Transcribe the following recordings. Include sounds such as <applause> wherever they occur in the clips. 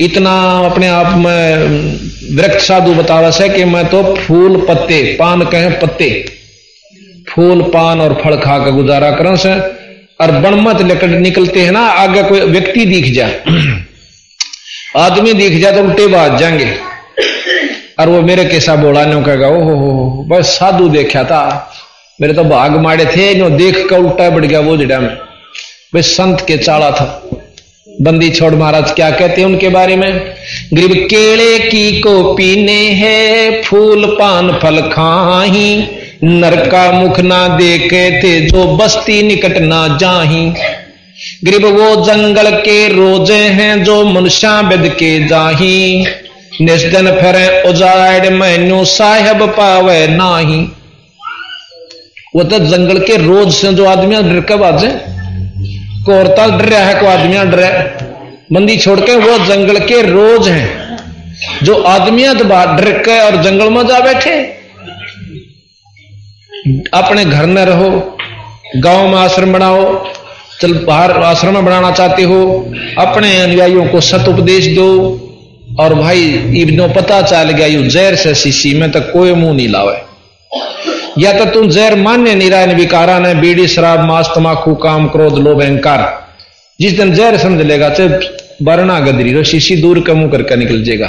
इतना अपने आप में वृक्ष साधु बतावस है कि मैं तो फूल पत्ते, पान कहे पत्ते, फूल, पान और फल खा का गुजारा कर से, और बनमत निकलते हैं ना, आगे कोई व्यक्ति दिख जाए <clears throat> आदमी दिख जाए तो उल्टे बात जाएँगे। और वो मेरे कैसा बोला नो कहेगा, ओहो, हो बस साधु देखा था। मेरे तो भाग मारे थे नो देख कर उल्टा बढ़ गया वो जड़ा में। वे संत के चाड़ा था। बंदी छोड़ महाराज, क्या कहते हैं उनके बारे में? गरीब केले की को पीने है, फूल पान फल खाही, नरका मुख ना देखे थे जो बस्ती निकट ना जाही। गरीब वो जंगल के रोज़े हैं जो मनुष्या बेद के जाही। निस्दन फिर उजाड़ मैनू साहेब पावे नाही। वो तो जंगल के रोज से जो आदमी बाजे को औरता डर रहा है को आदमी डर बंदी छोड़ के वो जंगल के रोज हैं, जो आदमी डर के और जंगल में जा बैठे। अपने घर में रहो, गाँव में आश्रम बनाओ, चल बाहर आश्रम बनाना चाहते हो, अपने अनुयायियों को सत उपदेश दो। और भाई, इब्नो पता चल गया, यू जहर से शीशी में तो कोई मुँह नहीं लावे। या तो तुम जहर मान्य निरायन विकारा ने बीड़ी, शराब, मांस, तमाकू, काम, क्रोध, लोभ, अहंकार। जिस दिन जहर समझ लेगा चाहे बरना गदरी रो शीशी दूर का मुँह करके निकल जाएगा।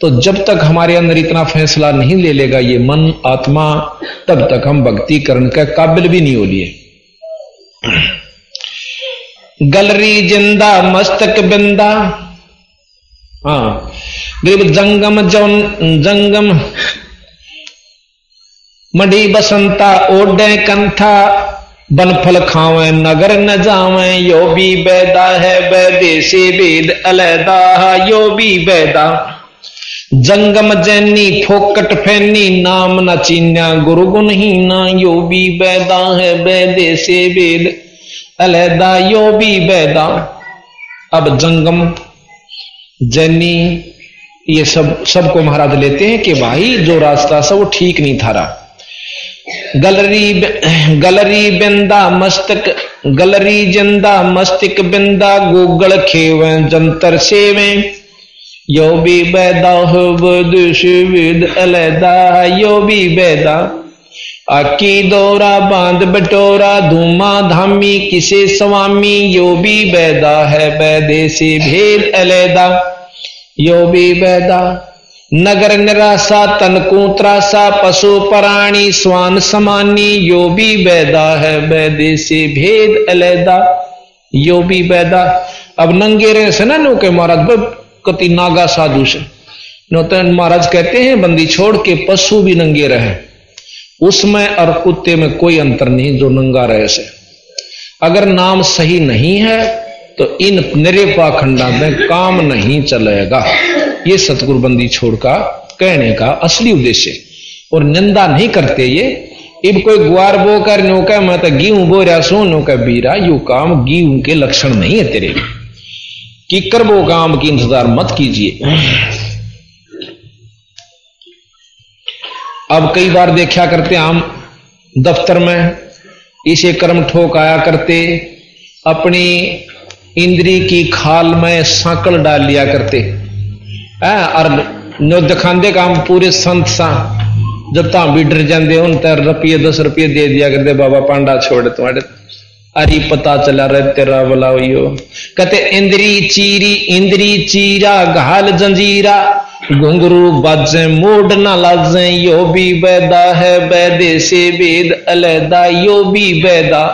तो जब तक हमारे अंदर इतना फैसला नहीं ले लेगा ये मन, आत्मा, तब तक हम भक्ति करण के काबिल भी नहीं हो लिए गलरी ज़िंदा, मस्तक बिंदा। हाँ जंगम जंगम मढ़ी बसंता ओडे कंथा बनफल खावे, नगर न जावे, यो भी बैदा है, बैदे से वेद अलैदा यो भी बैदा। जंगम जैनी फोकट फैनी, नाम न चीन्या गुरु गुण ही ना, यो भी बैदा है, बैदे से वेद अलैदा, यो भी बैदा। अब जंगम जैनी, ये सब, सबको महाराज लेते हैं कि भाई, जो रास्ता था वो ठीक नहीं था रहा गलरी गलरी बिंदा मस्तक, गलरी ज़िंदा मस्तिक बिंदा गूगल खेवे, जंतर सेवे। यो भी बैदा हो वेद अलैदा, यो भी बैदा। आकी दौरा बाँध बटोरा, धूमा धामी किसे स्वामी, यो भी बैदा है बैदे से भेद अलैदा। यो भी बैदा। नगर निराशा तनकू त्रासा पशु प्राणी, स्वान समानी, यो भी बैदा है बैदे से भेद अलैदा। यो भी बैदा अब नंगे रहे से ना के महाराज कति नागा साधु से। नो तो महाराज कहते हैं, बंदी छोड़ के पशु भी नंगे रहे। उसमें और कुत्ते में कोई अंतर नहीं, जो नंगा रहे से। अगर नाम सही नहीं है तो इन निरेपा खंडा में काम नहीं चलेगा। ये सतगुरु बंदी छोड़ का कहने का असली उद्देश्य। और निंदा नहीं करते ये। इब कोई गुआर बो कर नौका मैं तो गेहूँ बो रहा सो नौका बीरा, यू काम गेहूँ के लक्षण नहीं है तेरे। कि कर वो काम की इंतज़ार मत कीजिए। अब कई बार देखा करते हम दफ्तर में इसे कर्म ठोक आया करते, अपनी इंद्री की खाल में सांकल डाल लिया करते। है और नो दिखाते काम पूरे संत सा। जब ता भी डर जाते तर रुपये दस रुपये दे दिया करते बाबा पांडा छोड़ तुम्हारे अरे पता चला रहे तेरा बुलाओ यो कहते इंद्री चीरी, इंद्री चीरा, घाल जंजीरा। घुंगरू बाजे मोड ना लाजे, यो भी बैदा है बैदे से वेद अलैदा, यो भी बैदा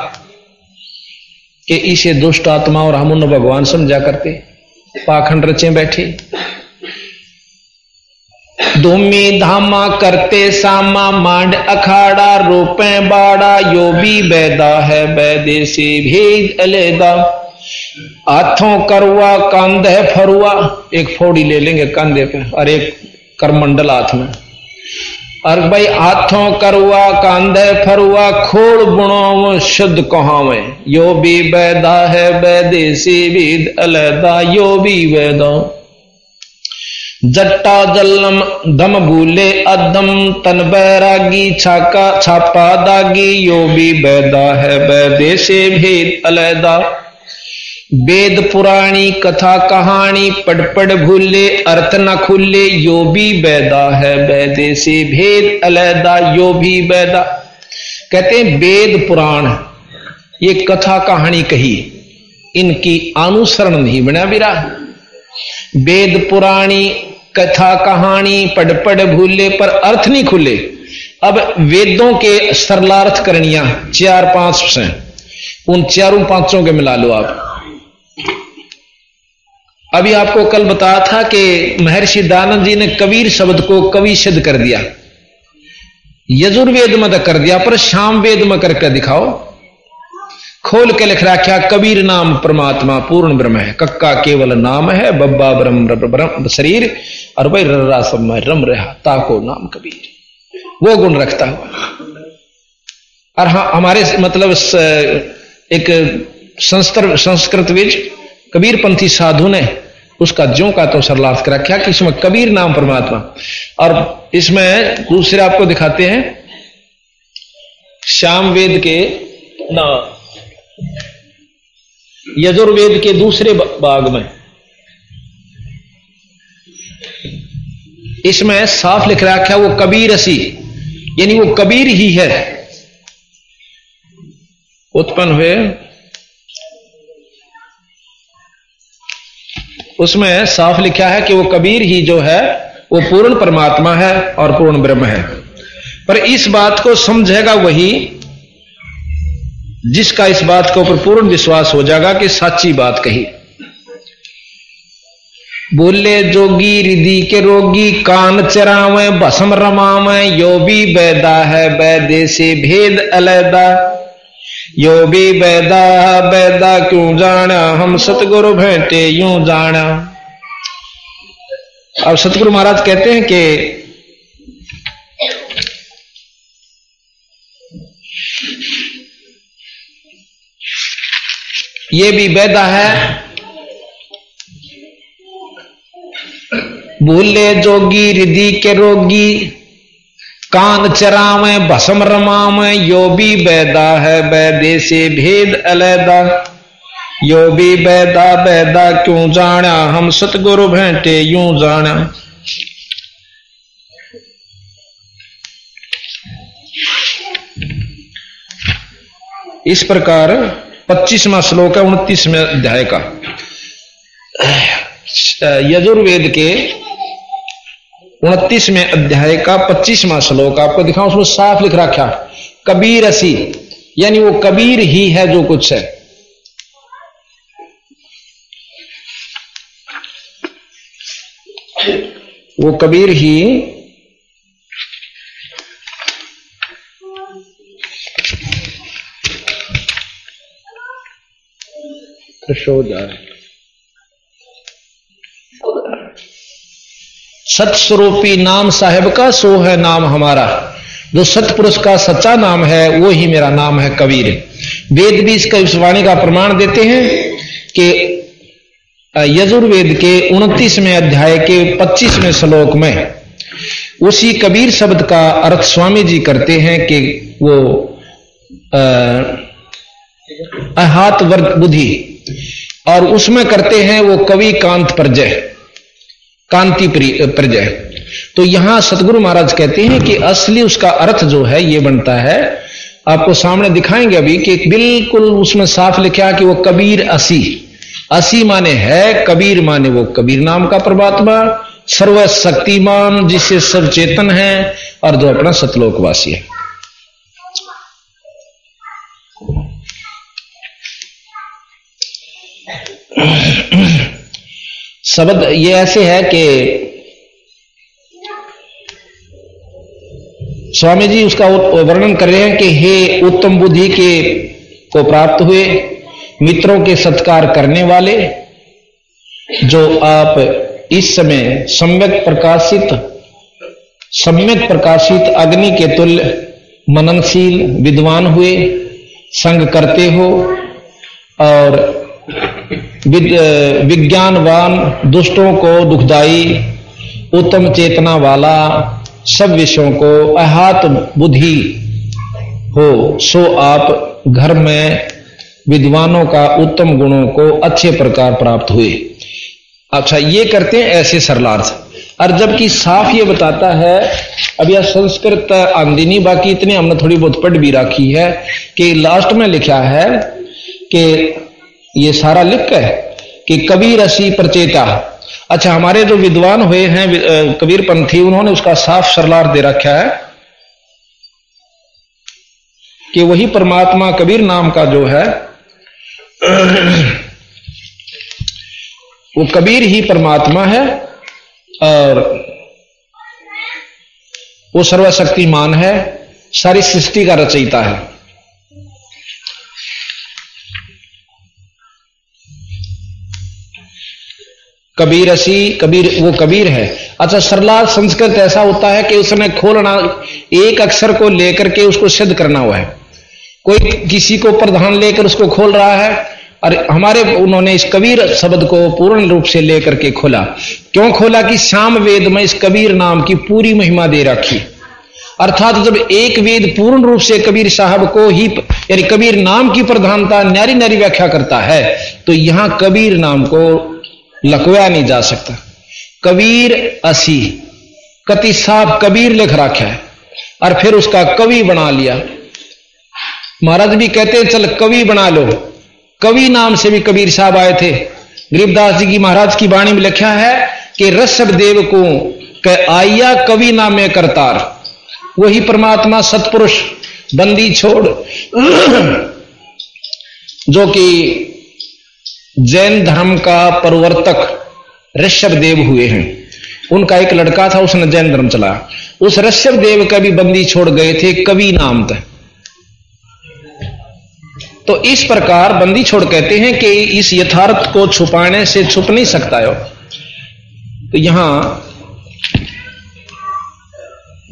कि इसे दुष्ट आत्मा और हम उन भगवान समझा करते? पाखंड रचे बैठे। धूमी धामा करते सामा, मांड अखाड़ा, रोपे बाड़ा, यो भी बैदा है, बैदे से भेद अलेदा। हाथों करवा कांधे फरुआ। एक फोड़ी ले लेंगे कंधे पे और एक करमंडल हाथ में। और भाई, हाथों करवा कांधे फरुआ, खोड़ बुणो शुद्ध कहावे। यो भी बैदा है बैदेसी भी अलैदा, यो भी वैदा जट्टा जलम दम भूले अदम, तन बैरागी छाका छापा दागी, यो भी बैदा है, बैदे से भेद अलैदा। वेद पुराणी कथा कहानी पढ़ पढ़ भूले, अर्थ न खुले, यो भी बैदा है, बैदे से भेद अलैदा, यो भी बैदा। कहते हैं, वेद पुराण, ये कथा कहानी कही, इनकी अनुसरण नहीं बना बिरा। वेद पुराणी कथा कहानी पढ़ पढ़ भूले पर अर्थ नहीं खुले। अब वेदों के सरलार्थ करणिया चार पाँच से उन चारों पाँचों के मिला लो आप। अभी आपको कल बताया था कि महर्षि दानंद जी ने कबीर शब्द को कवि सिद्ध कर दिया। यजुर्वेद में कर दिया, पर शाम वेद में करके दिखाओ। खोल के लिख रखा कबीर नाम परमात्मा, पूर्ण ब्रह्म है। कक्का केवल नाम है, बब्बा ब्रह्म ब्रह्म शरीर, और भाई रर्रा सब में रम रहा, ताको नाम कबीर। वो गुण रखता हुआ। और हाँ हमारे मतलब एक संस्कृत विज, कबीर पंथी साधु ने उसका ज्यो का तो सरलार्थ कर रखा कि इसमें कबीर नाम परमात्मा। और इसमें दूसरे आपको दिखाते हैं, श्याम वेद के ना यजुर्वेद के दूसरे भाग में। इसमें साफ़ लिख रखा वो कबीर असी यानी वो कबीर ही है। उत्पन्न हुए। उसमें साफ़ लिखा है कि वो कबीर ही जो है, वो पूर्ण परमात्मा है और पूर्ण ब्रह्म है। पर इस बात को समझेगा वही जिसका इस बात के ऊपर पूर्ण विश्वास हो जाएगा कि साची बात कही। बोले, जोगी रिधि के रोगी, कान चरावे, भसम रमावे, यो भी बैदा है बैदे से भेद अलैदा। यो भी बैदा बैदा क्यों जाना? हम सतगुरु भेंटे यूँ जाना। अब सतगुरु महाराज कहते हैं कि ये भी बैदा है। भूले जोगी रिधि के रोगी, कान चरावे, भसम रमावे, यो भी बैदा है, बैदे से भेद अलैदा। यो भी बैदा बैदा, क्यों जाना हम सतगुरु भेंटे यूँ जाना इस प्रकार पच्चीसवा श्लोक है, उनतीसवें अध्याय का। यजुर्वेद के उनतीसवें अध्याय का पच्चीसवा श्लोक, आपको दिखाऊँ, उसमें साफ़ लिख रखा कबीर असी यानी वो कबीर ही है जो कुछ है। वो कबीर ही तो जाए सतस्वरूपी नाम साहेब का सो है नाम हमारा। जो सतपुरुष का सच्चा नाम है, वो ही मेरा नाम है कबीर। वेद भी इसका इस वाणी का प्रमाण देते हैं कि यजुर्वेद के उनतीसवें अध्याय के पच्चीसवें श्लोक में उसी कबीर शब्द का अर्थ स्वामी जी करते हैं कि वो अहात वर्ग बुद्धि और उसमें करते हैं वो कवि कांत प्रजय, कांति प्रजय। तो यहाँ सतगुरु महाराज कहते हैं कि असली उसका अर्थ जो है, ये बनता है। आपको सामने दिखाएँगे अभी कि बिल्कुल उसमें साफ़ लिखा कि वो कबीर असी। असी माने है, कबीर माने वो कबीर नाम का परमात्मा, सर्वशक्तिमान, जिसे जिससे सब चेतन है, और जो अपना सतलोकवासी है। शब्द ये ऐसे है कि स्वामी जी उसका वर्णन कर रहे हैं कि हे उत्तम बुद्धि के को प्राप्त हुए, मित्रों के सत्कार करने वाले, जो आप इस समय सम्यक प्रकाशित सम्यक प्रकाशित अग्नि के तुल्य, मननशील, विद्वान हुए, संग करते हो, और विज्ञानवान, दुष्टों को दुखदाई, उत्तम चेतना वाला, सब विषयों को अहात बुद्धि हो, सो आप घर में विद्वानों का उत्तम गुणों को अच्छे प्रकार प्राप्त हुए। अच्छा ये करते हैं ऐसे सरलार्थ। और जबकि साफ़ ये बताता है, अब यह संस्कृत आंदिनी, बाकी इतने हमने थोड़ी बहुत पढ़ भी रखी है, कि लास्ट में लिखा है कि ये सारा लिख है कि कबीर असी प्रचेता। अच्छा हमारे जो विद्वान हुए हैं कबीर पंथी, उन्होंने उसका साफ़ सरलार दे रखा है कि वही परमात्मा कबीर नाम का जो है, वो कबीर ही परमात्मा है और वो सर्वशक्तिमान है, सारी सृष्टि का रचयिता है। कबीर असी, कबीर, वो कबीर है। अच्छा सरला संस्कृत ऐसा होता है कि उसने खोलना, एक अक्षर को लेकर के उसको सिद्ध करना हुआ है। कोई किसी को प्रधान लेकर उसको खोल रहा है, और हमारे, उन्होंने इस कबीर शब्द को पूर्ण रूप से लेकर के खोला। क्यों खोला कि श्याम वेद में इस कबीर नाम की पूरी महिमा दे रखी। अर्थात जब एक वेद पूर्ण रूप से कबीर साहब को ही, यानी कबीर नाम की प्रधानता न्यारी न्यारी व्याख्या करता है तो यहाँ कबीर नाम को लकवाया नहीं जा सकता। कबीर असी, कति साफ़ कबीर लिख रखा है, और फिर उसका कवि बना लिया। महाराज भी कहते हैं, चल कवि बना लो। कवि नाम से भी कबीर साहब आए थे। गरीबदास जी की महाराज की वाणी में लिखा है कि ऋषभ देव को कह आइया कवि नामे करतार। वही परमात्मा सतपुरुष, बंदी छोड़, जो कि जैन धर्म का परिवर्तक ऋषभ देव हुए हैं। उनका एक लड़का था, उसने जैन धर्म चलाया उस ऋषभ देव का भी बंदी छोड़ गए थे कवि नाम था तो इस प्रकार बंदी छोड़ कहते हैं कि इस यथार्थ को छुपाने से छुप नहीं सकता है। तो यहाँ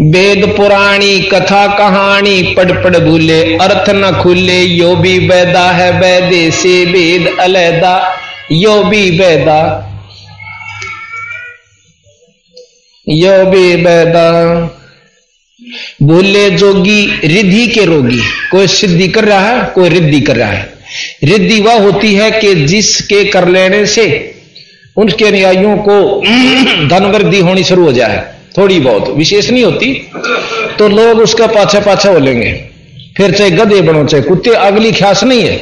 वेद पुराणी, कथा कहानी पढ़ पढ़ भूले, अर्थ न खुले, यो भी वैदा है, वैदे से वेद अलैदा, यो भी वैदा। यो भी वैदा। भूले जोगी, रिद्धि के रोगी। कोई सिद्धि कर रहा है, कोई रिद्धि कर रहा है। रिद्धि वह होती है कि जिसके कर लेने से उनके अनुयायियों को धन वृद्धि होनी शुरू हो जाए। थोड़ी बहुत, विशेष नहीं होती तो लोग उसका पाछा पाछा बोलेंगे फिर चाहे गधे बनो, चाहे कुत्ते, अगली ख्यास नहीं है।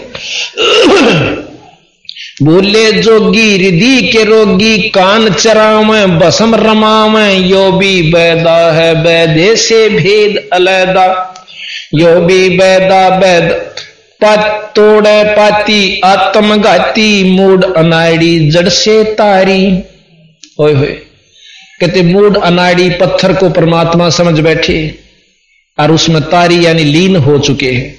भूले जोगी रिधि के रोगी, कान चराव बसम रमाव, यो भी बैदा है बैदे से भेद अलैदा। यो भी बैदा बैद पत तोड़े पाती, आत्मघाती मूड अनाड़ी, जड़ से तारी। होए होए। कहते, मूड अनाड़ी पत्थर को परमात्मा समझ बैठे और उसमें तारी यानी लीन हो चुके हैं।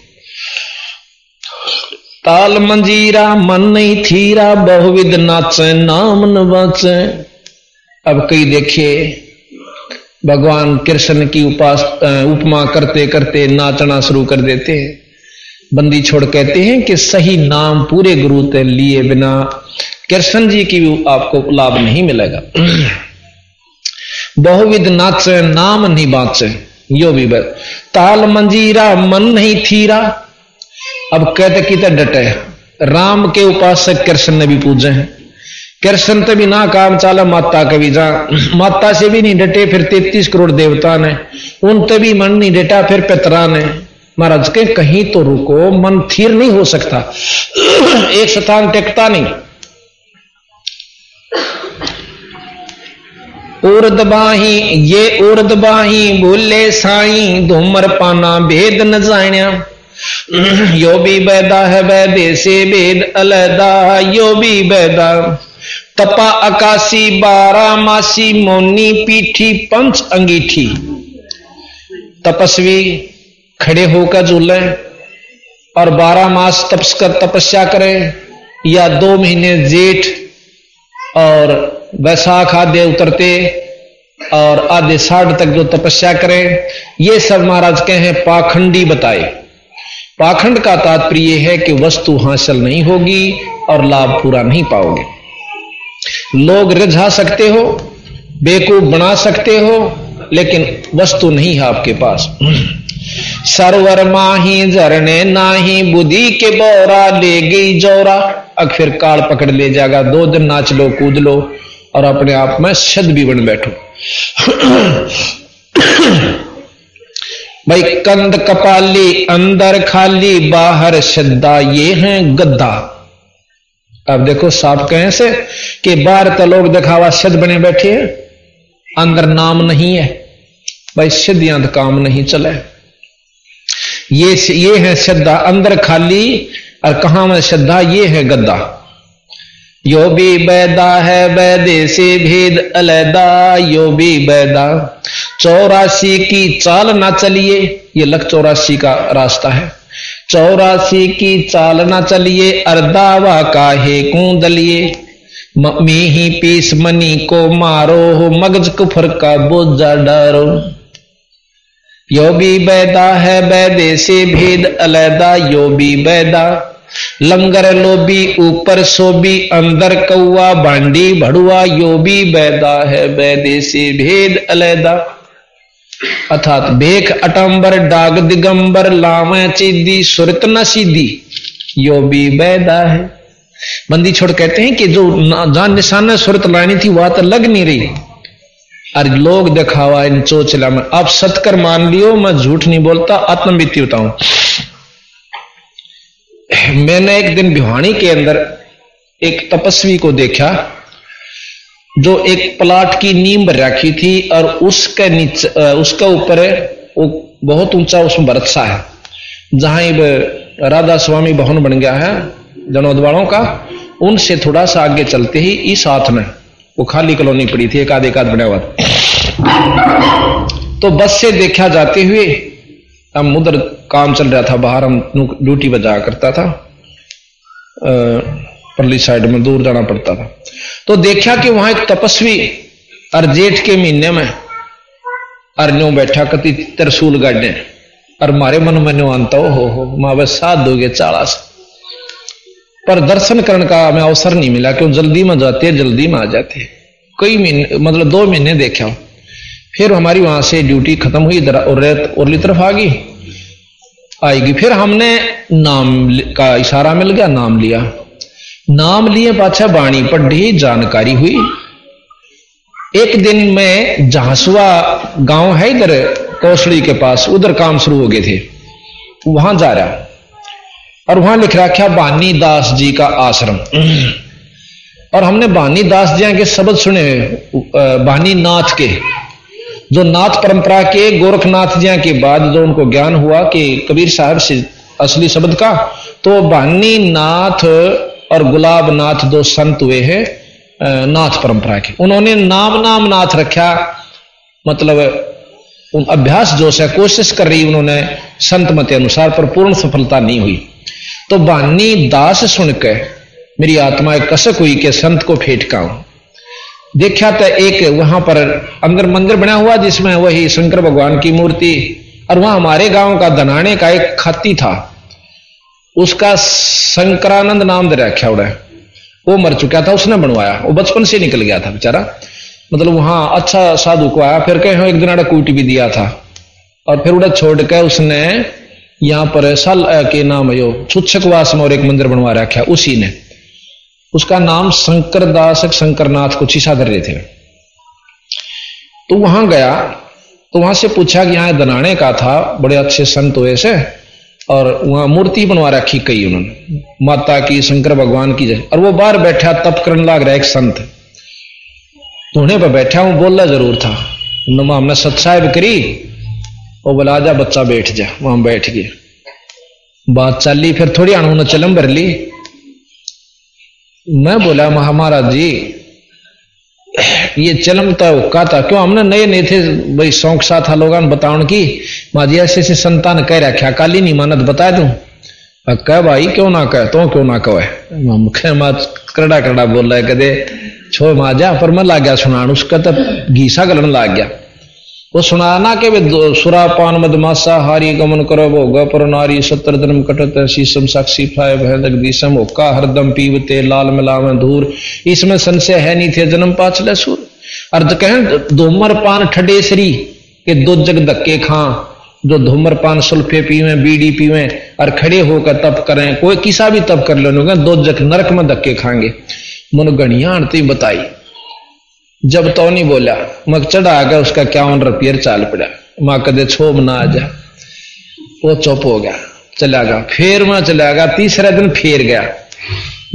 ताल मंजीरा मन नहीं थीरा, बहुविध नाचे, नाम न बाचे। अब कई देखिए, भगवान कृष्ण की उपास उपमा करते करते नाचना शुरू कर देते हैं। बंदी छोड़ कहते हैं कि सही नाम पूरे गुरु ते लिए बिना कृष्ण जी की भी आपको लाभ नहीं मिलेगा। <clears throat> बहुविध नाचे नाम नहीं बाचे यो भी बस ताल मंजीरा, मन नहीं थीरा। अब कहते कि डटे राम के उपासक कृष्ण ने भी पूजे हैं। कृष्ण तो भी ना काम चाला, माता के भी जा। माता से भी नहीं डटे, फिर तैतीस करोड़ देवता ने। उन तो भी मन नहीं डटा, फिर पितरा ने। महाराज के कहीं तो रुको, मन थीर नहीं हो सकता। <clears throat> एक स्थान टेकता नहीं। उर्द बाही, ये उर्द बाही, बोले साई, धूमर पाना भेद न जाण्या यो भी बैदा है वैदे से भेद अलैदा यो भी बैदा तपा अकाशी, बारा मासी, मोनी, पीठी, पंच अंगीठी। तपस्वी खड़े होकर झूले और बारह मास तपस कर, तपस्या करें, या दो महीने जेठ और वैसाख आधे उतरते और आधे साठ तक जो तपस्या करें, ये सब महाराज के हैं पाखंडी बताए। पाखंड का तात्पर्य है कि वस्तु हासिल नहीं होगी और लाभ पूरा नहीं पाओगे। लोग रिझा सकते हो, बेकूफ बना सकते हो, लेकिन वस्तु नहीं है आपके पास। <clears throat> सरवर माही झरने नाही, बुद्धि के बोरा ले गई जोरा। अब फिर काल पकड़ ले जाएगा, दो दिन नाच लो, कूद लो। और अपने आप में शद भी बन बैठो। भाई, कंद कपाली, अंदर खाली, बाहर श्रद्धा, ये है गद्दा। अब देखो, साफ़ कहें से कि बाहर तो लोग दिखावा सिद्ध बने बैठे हैं, अंदर नाम नहीं है। भाई सिद्धियाँ तो काम नहीं चले ये ये है श्रद्धा, अंदर खाली, और कहा में श्रद्धा, ये है गद्दा। यो भी बैदा है से भेद अलैदा, यो भी बैदा। चौरासी की चाल ना चलिए, ये लख चौरासी का रास्ता है। चौरासी की चाल ना चलिए, अर्दावा काहे कूदलिए। मी ही पीस मनी को मारो हो, मगज कुफर का बोझा डारो। यो भी बैदा है से भेद अलैदा, यो भी बैदा। लंगर लोबी ऊपर सोबी अंदर कौआ बांडी, भड़ुआ यो भी बैदा है बैदे से भेद अलैदा। अर्थात भेख, अटंबर, डाग, दिगंबर, लावे, चीदी, सुरत न सीधी यो भी बैदा है। बंदी छोड़ कहते हैं कि जो जान निशान सुरत लानी थी, वह तो लग नहीं रही। अरे लोग दिखावा, इन चोचला में, आप सतकर मान लियो, मैं झूठ नहीं बोलता आत्मबीती बताऊँ मैंने एक दिन भिवानी के अंदर एक तपस्वी को देखा, जो एक प्लाट की नींव भर रखी थी और उसके नीचे उसके ऊपर बहुत ऊँचा उसमें बरसा है, जहाँ राधा स्वामी भवन बन गया है जनोद वालों का। उनसे थोड़ा सा आगे चलते ही इस हाथ में वो खाली कॉलोनी पड़ी थी, एक आध एक आध बना तो बस से देखा जाते हुए हम उधर काम चल रहा था, बाहर हम ड्यूटी बजा करता था। परली साइड में दूर जाना पड़ता था। तो देखा कि वहाँ एक तपस्वी और जेठ के महीने में अरण्यों बैठा कति तरसूल गाड़ने। और मारे मन में आंता हो हो, माँ बस साथ दोगे चाला से पर दर्शन करने का हमें अवसर नहीं मिला, क्यों? जल्दी में जाते, जल्दी में आ जाते। कई महीने मतलब दो महीने देखा फिर हमारी वहाँ से ड्यूटी खत्म हुई रेत उरली तरफ़ आ गई। आएगी, फिर हमने नाम का इशारा मिल गया, नाम लिया। नाम लिए पाछा बाणी पढ़ी जानकारी हुई। एक दिन में जहासुआ गाँव है इधर कौशली के पास, उधर काम शुरू हो गए थे। वहाँ जा रहा। और वहाँ लिख रखा, बानी दास जी का आश्रम। और हमने बानी दास जी के शब्द सुने बानी नाथ के। जो नाथ परंपरा के, गोरखनाथ जी के बाद जो उनको ज्ञान हुआ कि कबीर साहब से असली शब्द का तो बानी नाथ और गुलाब नाथ दो संत हुए हैं नाथ परंपरा के। उन्होंने नाम नाम नाथ रखा मतलब उन अभ्यास जो है कोशिश कर रही उन्होंने संत मत अनुसार, पर पूर्ण सफलता नहीं हुई। तो बानी दास सुनकर मेरी आत्मा कसक हुई कि संत को फेटका देखा तो एक वहाँ पर अंदर मंदिर बना हुआ जिसमें वही शंकर भगवान की मूर्ति और वहाँ हमारे गाँव का दनाने का एक खाती था। उसका शंकरानंद नाम दे रखा उड़ा वो मर चुका था, उसने बनवाया। वो बचपन से निकल गया था बेचारा। मतलब वहाँ अच्छा साधु को आया, फिर कहीं एक दिन कूट भी दिया था। और फिर उड़ा छोड़ के उसने यहाँ पर साल के नाम यो, छुच्छकवास में और एक मंदिर बनवा रखा उसी ने। उसका नाम शंकर दास शंकरनाथ कुछ ही रहे थे। तो वहाँ गया तो वहाँ से पूछा कि यहाँ दनाने का था, बड़े अच्छे संत हुए से, और वहाँ मूर्ति बनवा रखी कई उन्होंने, माता की, शंकर भगवान की जैसे। और वो बाहर बैठा, तप करने लग रहा एक संत। धोने पर बैठा हूँ बोला ज़रूर था। नुमा हमने सत्साहिब करी, वो बोला जा बच्चा, बैठ जा। वहाँ बैठ गए बात चली, फिर थोड़ी अणु चलम भर ली। मैं बोला, महाराज जी, ये चलमता हुक्का था? क्यों हमने नए नए थे भाई शौक सा था लोगों बताउन की माजी ऐसे ऐसे संतान कह रखा काली नहीं मानत बता दू? कह, भाई, क्यों ना कह? तो क्यों ना कहे? करड़ा करड़ा बोल रहा है कदे छो माजा, पर मैं लाग गया सुनान, उसका तो घीसा गलन लाग गया। वो सुनाना के वे सुरा पान मदमासा हारी गमन करो भोगा पर नारी सत्र धर्म कटत शीशम साक्षी फाय भैदक दिसम ओका हरदम पीवते, लाल मिलावे धूर। इसमें संशय है नहीं थे, जन्म पाचले सुर। अर्ध कहें, धूमर पान ठडेसरी के दो जग धक्के खां। जो धूमर पान सुल्फे पीवे, बीड़ी पीवे, और खड़े होकर तप करें, कोई किसा भी तप कर लो दो जग नरक में धक्के खाएँगे। मन गणिया बताई। जब तो नहीं बोला, मग चढ़ा गया, उसका क्यावन रुपये चाल पड़ा। माँ कदे छोब ना आ जा। वो चुप हो गया, चला गया। फिर मैं चला गया, तीसरे दिन फिर गया।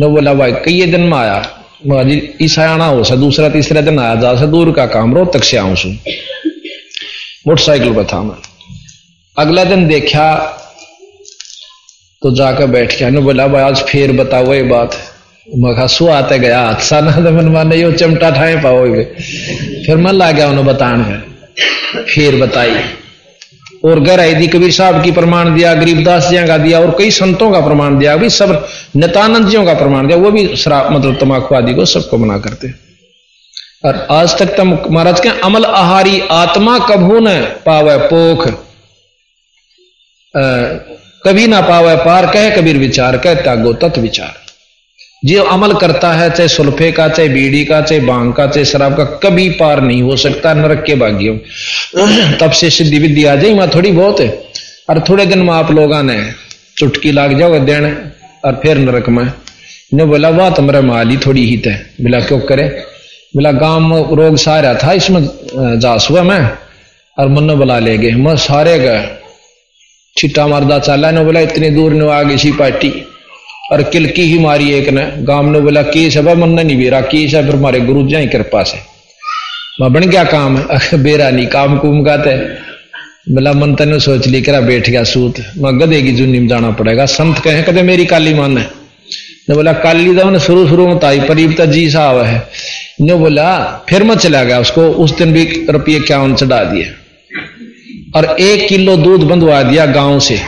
न बोला, भाई, कई दिन में आया। जी, ईसा आना हो सा, दूसरा तीसरा दिन आया, जा सा, दूर का काम रो तक से आऊँ सू। मोटरसाइकिल पर था मैं। अगला दिन देखा तो जाकर बैठ गया। बोला, भाई, आज फिर बताओ ये बात। मखा सु आते गया हाथ साना तो मन माने यो चमटा ठाए पाओ फिर मन ला गया उन्हें बताने में फिर बताई। और आई दी कबीर साहब की प्रमाण दिया गरीबदास जी का दिया, और कई संतों का प्रमाण दिया भी सब नितानंद जियों का प्रमाण दिया, वो भी शराब मतलब तमाकू आदि को सबको मना करते। और आज तक तो महाराज के अमल आहारी आत्मा कभू न पावे पोख? कभी ना पावे पार कह, कबीर विचार कह, त्यागो तत् विचार। जो अमल करता है, चाहे सुल्फे का, चाहे बीड़ी का, चाहे बांग का, चाहे शराब का, कभी पार नहीं हो सकता, नरक के भाग्यों। तब से सिद्धि विद्या आ जाए वहाँ थोड़ी बहुत है। और थोड़े दिन में आप लोग ने चुटकी लाग जाओगे देने, और फिर नरक में। ने बोला, वाह, तुम्हारा माली थोड़ी ही। थे बोला, क्यों करे? बोला, गाँव रोग सारा था, इसमें जास हुआ मैं, और मन बुला, ले गए, मैं सारे गए। छिट्टा मारदा चाला ने बोला, इतनी दूर ने आ गई सी पार्टी। और किलकी ही मारी एक ने। गाँव ने बोला केस है? मन नहीं बेरा केस है? फिर मारे गुरु जी कृपा से। मैं बन गया काम है बेरा नहीं, काम कुम गाते। बोला, मन तेने सोच ली, करा बैठ गया सूत। मैं गधे की जुन्नी में जाना पड़ेगा। संत कहे, कदे मेरी काली मान है? ने बोला, काली तो शुरू शुरू में ताई परीब तो जी साहब है। ने बोला, फिर मैं चला गया, उसको उस दिन भी रुपये क्या चढ़ा दिए। और एक किलो दूध बंधवा दिया गाँव से।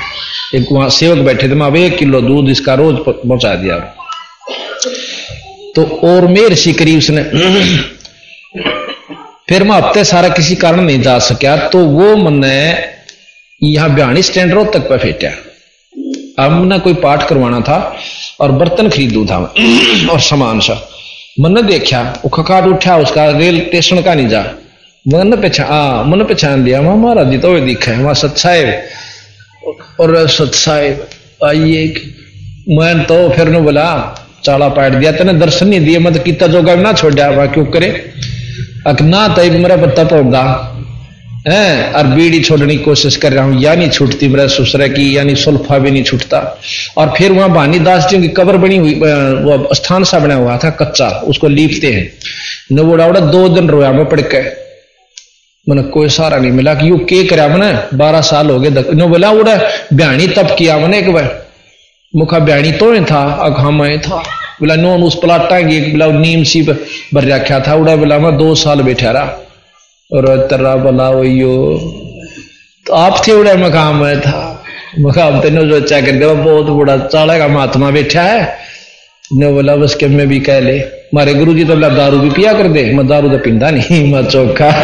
एक वहाँ सेवक बैठे थे, मैं अब एक किलो दूध इसका रोज पहुँचा दिया। तो और मेर सी करी उसने। फिर मैं हफ़्ते सारा किसी कारण नहीं जा सका तो वो मैंने यहाँ बयानी स्टैंड रोड तक पे फेंटा अब मैंने कोई पाठ करवाना था और बर्तन खरीदू था और सामान सा। मैंने देखा, वो उठा, उसका रेल स्टेशन का नहीं जा। मन पहचान हाँ मन पहचान लिया महाराज जी तो दिखा है, वहाँ सत्सा है। और सत साहेब आइए मैं तो फिर ने बोला, चाला पाट दिया, तेने दर्शन नहीं दिए, मत किता जोगा ना छोड़ा वहाँ क्यों करे? अक ना तय मेरा पत्ता पौधा है, और बीड़ी छोड़ने की कोशिश कर रहा हूँ, या नहीं छूटती, मेरा सुसरा की यानी सुल्फा भी नहीं छूटता। और फिर वहाँ भानी दास जी की कबर बनी हुई वो स्थान सा बना हुआ था, कच्चा, उसको लीपते हैं। न वो दो दिन रोया मैं पड़ के। मैंने कोई सहारा नहीं मिला कि यू के करा मैंने। बारह साल हो गए बोला, उड़ा, ब्याणी तप किया मैंने एक बार। मुखा ब्याणी तो था? अग हम था। बोला नो उस पलाटा की एक बोला, नीम सी भर रखा था? उड़ा बोला, मैं दो साल बैठा रहा। और तर्रा बोला यो तो आप थे उड़ा? में था। मकाम तेन जो अच्छा कर दे बहुत बड़ा चाड़ा का महात्मा बैठा है। ने बोला, बस के मैं भी कह ले। मारे गुरु जी तो बोला दारू भी पिया कर दे मैं दारू तो पींदा नहीं मैं चौखा। <laughs>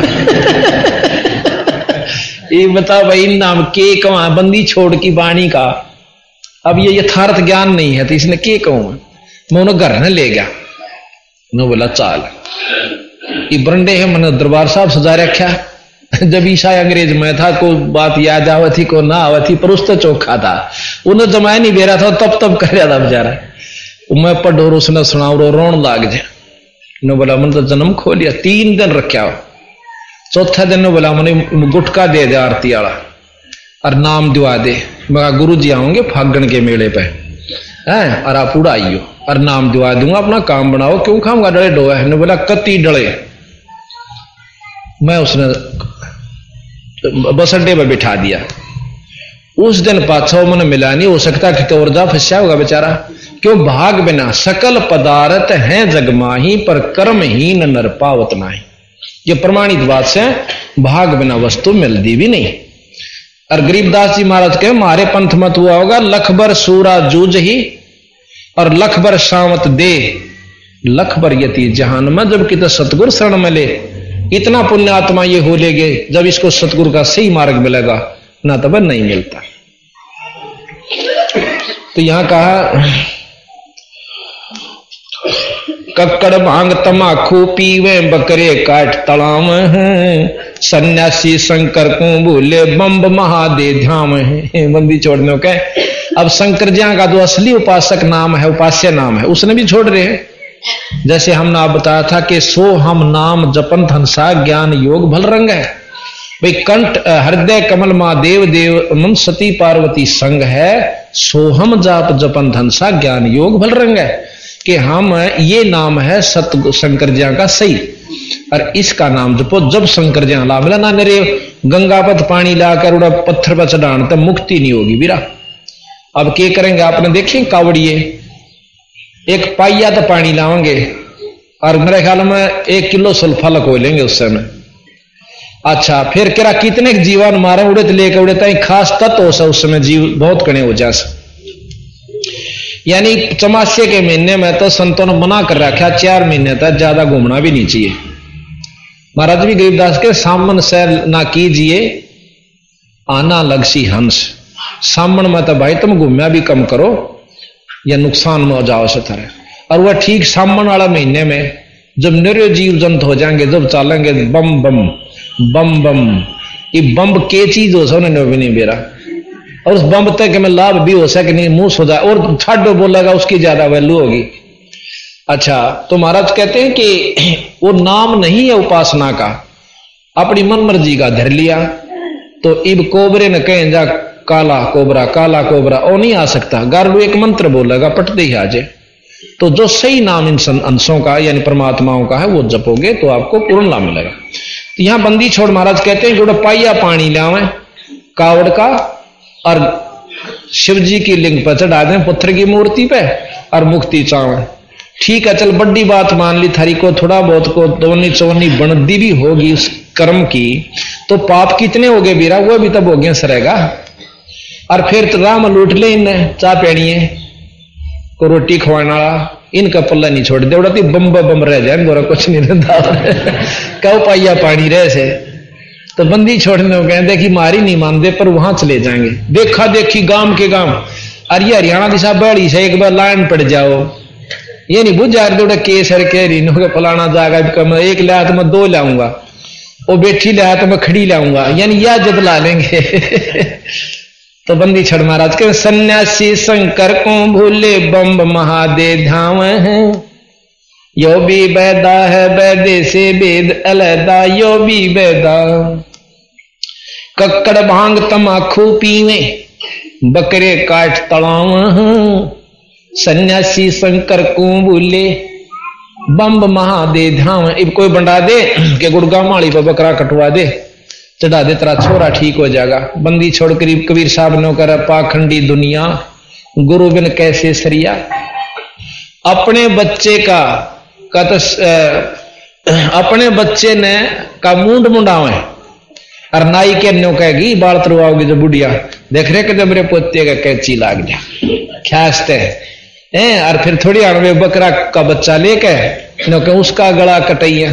ये बता भाई नाम के कहा बंदी छोड़ की बाणी का। अब ये यथार्थ ज्ञान नहीं है तो इसने के कहूँ मैं उन्हें घर न ले गया। उन्हें बोला चाल। ये बरंडे है मैंने दरबार साहब सजा रखा जब ईसा अंग्रेज़ में था को बात याद आवती को ना आवती पर उस तो चौखा था। उन्हें जमाया नहीं बेरा था तब तब कर रहा था बेचारा। मैं पढ़ोर उसने सुनाओ रो रोन लाग जाए ने बोला मन तो जन्म खो लिया तीन दिन रखा चौथे दिन बोला मैंने गुटका दे दे आरती वाला और नाम दिवा दे मैं गुरु जी आओगे फागण के मेले पे है और आप उड़ाइयो और नाम दिवा दूँगा अपना काम बनाओ क्यों खाऊँगा डले डोया ने बोला कति डले मैं उसने बस अड्डे पर बिठा दिया उस दिन पाछो मन मिला नहीं हो सकता कि तो और जा फंसा होगा बेचारा क्यों भाग बिना? सकल पदार्थ है जगमाही पर कर्म ही न नर पावत नाही। ये प्रमाणित बात से भाग बिना वस्तु मिलती भी नहीं। और गरीबदास जी महाराज के मारे पंथ मत हुआ होगा, लखबर सूरा जूझ ही, और लखबर शामत दे लखबर यति जहान में जब कित सतगुर शरण मिले इतना पुण्य आत्मा ये हो लेगे, जब इसको सतगुरु का सही मार्ग मिलेगा, ना तब नहीं मिलता। तो यहाँ कहा कक्कड़ भाँग तमाखू पीवे, बकरे काट तलाम है। सन्यासी शंकर को बोले बम्ब महादे ध्याम है। बंदी छोड़ने के अब शंकर ज्या का जो असली उपासक नाम है, उपास्य नाम है, उसने भी छोड़ रहे हैं जैसे हमने आप बताया था कि सो हम नाम जपन धनसा ज्ञान योग भल रंग है। भाई, कंठ हृदय कमल माँ देव देव मन सती पार्वती संग है। सोहम जाप जपन धनसा ज्ञान योग भल रंग है। कि हम ये नाम है सत शंकर जिया का सही और इसका नाम जपो जब शंकर जिया ला मिला ना मेरे, गंगापत पानी लाकर उड़ा पत्थर पर चढ़ान तब मुक्ति नहीं होगी बीरा। अब क्या करेंगे? आपने देखें कावड़िए? एक पाइया तो पानी लाओगे। और मेरे ख्याल में एक किलो सल्फा लको लेंगे उस समय। अच्छा फिर करा कितने जीवन मारे उड़े तो लेकर उड़े, तई खास तत्व हो उस समय, जीव बहुत कणे हो जा यानी चमासे के महीने में तो संतों ने मना कर रखा, चार महीने तक ज़्यादा घूमना भी नहीं चाहिए। महाराज भी गरीबदास के सामन से ना कीजिए, आना लगसी हंस। सामन में तो भाई तुम घूमया भी कम करो, या नुकसान में हो जाओ से तरह और वह ठीक सामन वाला महीने में जब निर्य जीव जंत हो जाएँगे, जब चालेंगे बम बम बम बम, ये बम के चीज़ हो सो भी नहीं बेरा। और उस बम तक में लाभ भी हो सके, नहीं, मुँह सो जाए, और छाडो बोलेगा, उसकी ज़्यादा वैल्यू होगी। अच्छा तो महाराज कहते हैं कि वो नाम नहीं है उपासना का। अपनी मन मर्ज़ी का धर लिया। तो इब कोबरे ने कहें जा, काला कोबरा काला कोबरा वो नहीं आ सकता। गारू एक मंत्र बोलेगा पटते ही आ जाए। तो जो सही नाम इन अंशों का, यानी परमात्माओं का है, वो जपोगे तो आपको पूर्ण लाभ मिलेगा। तो यहाँ बंदी छोड़ महाराज कहते हैं जो पाइया पानी लावे, कावड़ का और शिव जी की लिंग पर चढ़ा दें, पुत्र की मूर्ति पे और मुक्ति चावे ठीक है, चल, बड़ी बात मान ली थारी को, थोड़ा बहुत को, दोनी चौनी बनदी भी होगी उस कर्म की तो पाप कितने हो गए बीरा वो भी तब हो गए सरेगा। और फिर तो राम लूट ले इन चाह पेड़िए को रोटी खवाना इनका पल्ला नहीं छोड़ दे, उड़ा बम रह जाए, गोरा कुछ नहीं रहता <laughs> कहो, पाइया पानी रह से। तो बंदी छोड़ने को कहते कि मारी नहीं मानते, पर वहाँ चले जाएँगे। देखा देखी गाँव के गाँव। अरे हरियाणा दिशा बड़ी से एक बार लाइन पड़ जाओ। ये नहीं बुझ जा रहे केसर रही नो फलाना जाएगा मैं एक लिया तो मैं दो लाऊँगा। वो बैठी लिया तो मैं खड़ी लाऊँगा। यानी यह जद ला लेंगे। <laughs> तो बंदी छड़ महाराज के, सन्यासी शंकर को भूले बम्ब महादेव धाम है। यो भी बैदा है बैदे से वेद अलहदा, यो भी बैदा कक्कड़ भाँग तमाखू पीवे बकरे काट तलाव। सन्यासी शंकर को बोले बम्ब महादे ध्यान इब कोई बंडा दे के गुड़गा माड़ी पर बकरा कटवा दे, चढ़ा दे, तेरा छोरा ठीक हो जाएगा। बंदी छोड़ करीब कबीर साहब ने कर, पाखंडी दुनिया, गुरु बिन कैसे सरिया? अपने बच्चे का तो अपने बच्चे ने का मुंड मुंडावे। और नाई के न्यो कहेगी, बाल तरवाओगी जो बुढ़िया। देख रहे कि मेरे पोते का कैची लाग जा। ख्यास्ते है। और फिर थोड़ी अणवे बकरा का बच्चा लेके के उसका गला कटैया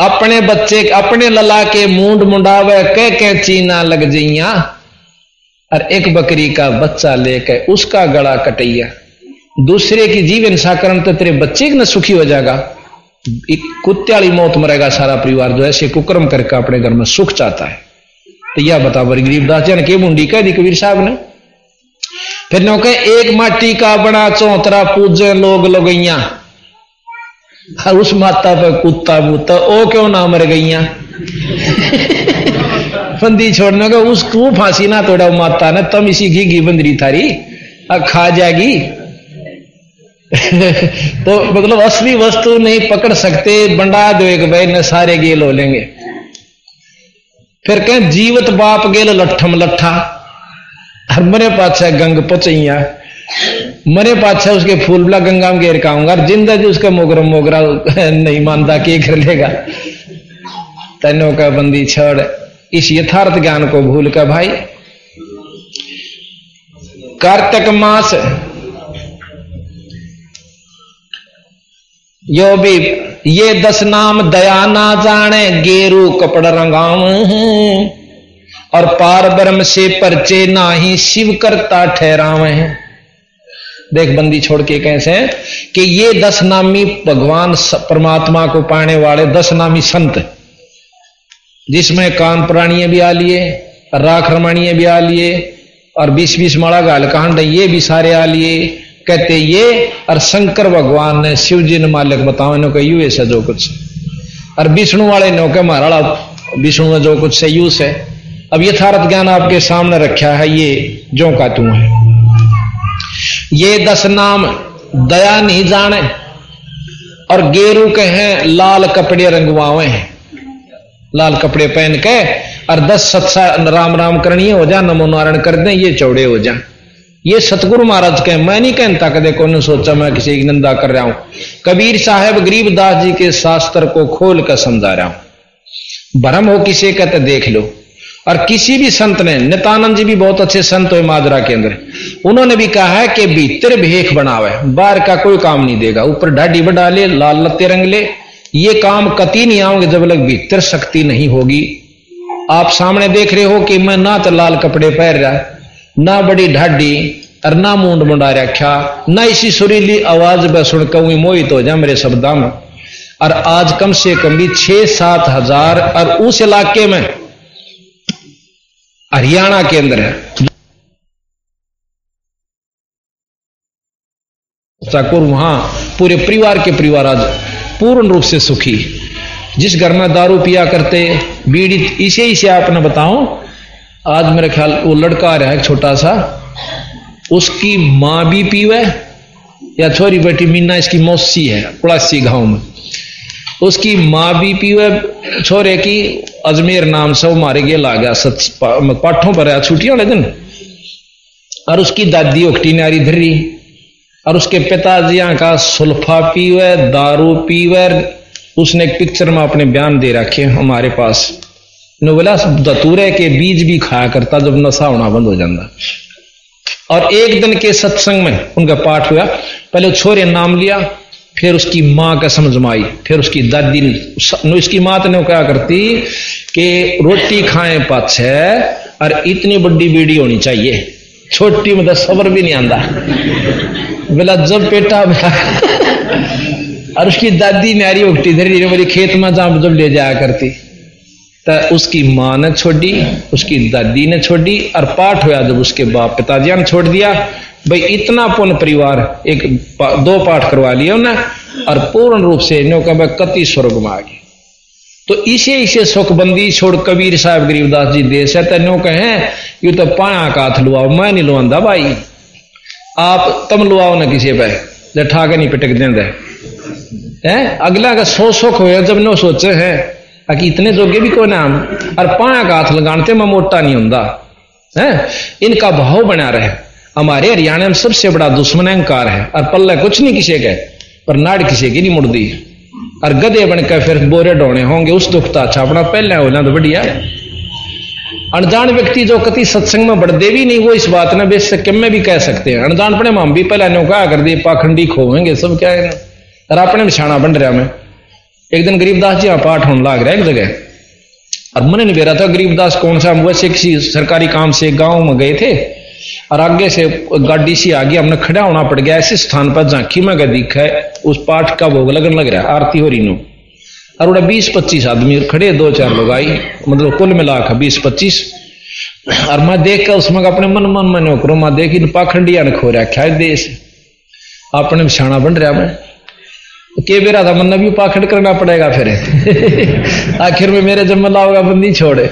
अपने बच्चे, अपने लला के मुंड मुंडावे, कह कैची ना लग जइया। और एक बकरी का बच्चा लेके उसका गला कटैया दूसरे की जीवन साकरण तो तेरे बच्चे न सुखी हो जाएगा। एक कुत्ते मौत मरेगा, सारा परिवार जो ऐसे कुक्रम करके अपने घर में सुख चाहता है। तो यह बता, बड़ी गरीबदास जी ने के मुंडी कह दी कबीर साहब ने? फिर नो कहे, एक माटी का बना चौतरा पूजे लोग लगैया उस माता पे कुत्ता बूता, ओ क्यों ना मर गईया <laughs> बंदी छोड़ने का उस तू फांसी ना तोड़ा माता ने, तम इसी घी घी बंदरी थारी खा जाएगी। <laughs> तो मतलब असली वस्तु नहीं पकड़ सकते, बंडा दो एक भाई, ने सारे गेल हो लेंगे। फिर कहें, जीवत बाप गेल लठम लठा। हर मरे पाछे गंग पचैया मरे पाछा उसके फूल बला गंगा में घेर काऊँगा ज़िंदा जी उसका मोगरा मोगरा <laughs> नहीं मानता, के कर लेगा। तनो का बंदी छोड़, इस यथार्थ ज्ञान को भूल कर भाई। कार्तिक मास यो भी ये दस नाम दया ना जाने गेरू कपड़ रंगाव और पार ब्रह्म से परचे ना ही शिव करता ठहराव। है देख बंदी छोड़ के कैसे कि ये दस नामी भगवान परमात्मा को पाने वाले दस नामी संत। जिसमें कान प्राणीय भी आ लिए, राख रमणीय भी आ लिए, और बीस बीस माड़ा गाल कांड ये भी सारे आ लिए। कहते, ये और शंकर भगवान ने शिव जी ने मालिक बताओ, इन्हों का यू ऐसा जो कुछ और विष्णु वाले ने के महाराणा विष्णु में जो कुछ है यूस है अब यथार्थ ज्ञान आपके सामने रखा है, ये जो का तू है। ये दस नाम दया नहीं जाने, और गेरू के हैं लाल कपड़े रंगवावे हैं। लाल कपड़े पहन के और दस सत्सा राम राम करनी हो जा, नमो नारायण कर दें, ये चौड़े हो जाए ये सतगुरु महाराज के मैं नहीं कहता कदे कौन सोचा मैं किसी की निंदा कर रहा हूँ। कबीर साहब गरीबदास जी के शास्त्र को खोल कर समझा रहा हूँ। भरम हो किसी कहते देख लो। और किसी भी संत ने, नितानंद जी भी बहुत अच्छे संत हुए माजरा के अंदर। उन्होंने भी कहा है कि भीतर भेख बनावे, बाहर का कोई काम नहीं देगा। ऊपर ढाडी बढ़ा ले लाल लत्ते रंग ले ये काम कति नहीं आओगे जब लग भीतर शक्ति नहीं होगी। आप सामने देख रहे हो कि मैं ना तो लाल कपड़े पहन रहा ना बड़ी ढाडी और ना मुंड मुंडा रखा, ना इसी सुरीली आवाज़ में सुन कहूँ मोहित हो जा मेरे शब्दा में। और आज कम से कम भी छह सात हज़ार, और उस इलाके में, हरियाणा के अंदर है। ठाकुर वहाँ, पूरे परिवार के परिवार आज पूर्ण रूप से सुखी। जिस घर में दारू पिया करते, बीड़ी, इसे ही से आपने बताओ आज मेरे ख्याल वो लड़का आ रहा है छोटा सा। उसकी माँ भी पीवे या छोरी बेटी मीना इसकी मौसी है पड़ासी गाँव में। उसकी माँ भी पीवे, छोरे की अजमेर नाम से वो मारे गए, ला गया सच पाठों पर आया छुट्टियों वाले दिन। और उसकी दादी उकटी नारी धरी, और उसके पिताजी का सुल्फा पीवे, दारू पीवे, उसने एक पिक्चर में अपने बयान दे रखे हमारे पास। ने बोला दतूरे के बीज भी खाया करता जब नशा होना बंद हो जाता। और एक दिन के सत्संग में उनका पाठ हुआ। पहले छोरे नाम लिया, फिर उसकी माँ का समझ में आई, फिर उसकी दादी ने उसकी माँ ने क्या करती कि रोटी खाए पाछे, और इतनी बड़ी बीड़ी होनी चाहिए। छोटी मतलब सबर भी नहीं आंदा। बोला, जब बेटा <laughs> और उसकी दादी नारी उगती धीरे धीरे मेरी खेत में जहाँ जब ले जाया करती। तो उसकी माँ ने छोड़ी, उसकी दादी ने छोड़ी, और पाठ हुआ जब उसके बाप पिताजी ने छोड़ दिया। भाई, इतना पुण्य परिवार, एक दो पाठ करवा लिया उन्हें, और पूर्ण रूप से नो का भाई कति स्वर्ग में आ गए तो इसे इसे सुखबंदी छोड़ कबीर साहब गरीबदास जी देश है, तेनो कहे, यू तो पाया का हाथ लुआओ, मैं नहीं लुआंदा भाई। आप तम लुआओ ना किसी पे? जब ठाके नहीं पिटक देंगे है? अगला का सो सुख हो जब नो सोचे है कि इतने जोगे भी कोई नाम और पाया का हाथ लगाते मैं मोटा नहीं होंगे है? इनका भाव बना रहे। हमारे हरियाणा में सबसे बड़ा दुश्मन अहंकार है। और पल्ले कुछ नहीं किसी के। पर नाड़ किसी की नहीं मुड़ती। और गधे बनकर फिर बोरे डोने होंगे। उस दुखता अच्छा अपना पहले होना तो बढ़िया अनजान व्यक्ति जो कति सत्संग में बढ़ते भी नहीं, वो इस बात ने बेशक में भी कह सकते हैं। अनजान पड़े हम भी पहले कहा कर दिए पाखंडी खोवेंगे, सब क्या है और अपने बिछाना बन रहा मैं एक दिन गरीबदास जी यहाँ पाठ होने लाग रहा है एक जगह। और मन नहीं बेरा था, गरीबदास कौन सा? वैसे किसी सरकारी काम से गाँव में गए थे। और आगे से गाड़ी सी आ गई, हमने खड़ा होना पड़ गया, ऐसे स्थान पर झांकी में दिखा है, उस पाठ का भोग लगन लग रहा है, आरती हो रही नो। और उड़ा बीस पच्चीस आदमी खड़े दो चार लोग आई मतलब कुल मिला कर बीस पच्चीस और मैं देख कर उसमें अपने मन मन में करो मैं देख, इन पाखंडिया ने खो रहा है देश अपने बिछाना बन रहा मैं के बेरा था मन भी पाखंड करना पड़ेगा फिर। <laughs> आखिर में मेरे जब लाओगा, बंदी छोड़े।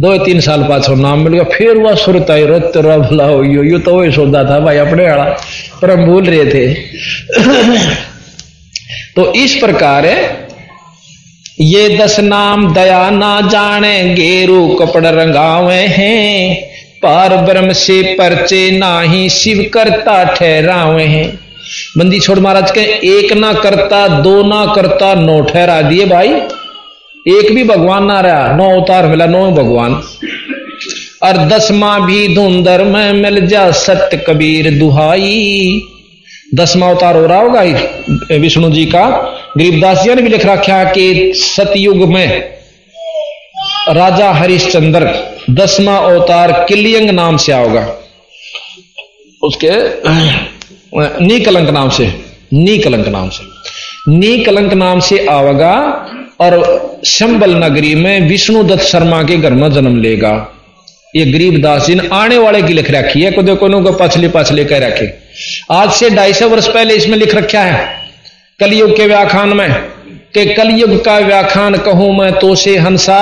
दो तीन साल पाछो नाम मिल गया, फिर वह सुरता रत भला हो यो, यू तो वही सोचता था भाई, अपने वाला पर हम भूल रहे थे। <clears throat> तो इस प्रकार ये दस नाम दया ना जाने, गेरू कपड़ रंगावे हैं। पार ब्रह्म से परचे ना ही शिव करता ठहरावे हैं। बंदी छोड़ महाराज के, एक ना करता, दो ना करता, नौ ठहरा दिए भाई। एक भी भगवान ना रहा, नौ अवतार मिला, नौ भगवान। और दसवा भी धुंधर में मिल जा, सत्य कबीर दुहाई। दसवा अवतार हो रहा होगा विष्णु जी का। गरीबदास जी ने भी लिख रखा कि सतयुग में राजा हरिश्चंद्र दसवा अवतार किलियंग नाम से आओगा उसके नी कलंक नाम से नी कलंक नाम से। नी कलंक नाम से आवेगा और शंबल नगरी में विष्णु दत्त शर्मा के घर में जन्म लेगा। ये गरीब दास जी ने आने वाले की लिख रखी है को देखो को पछले पछले कह रखे। आज से ढाई सौ वर्ष पहले इसमें लिख रखा है, कलयुग के व्याख्यान में, के कलयुग का व्याख्यान कहूँ मैं तो से हंसा,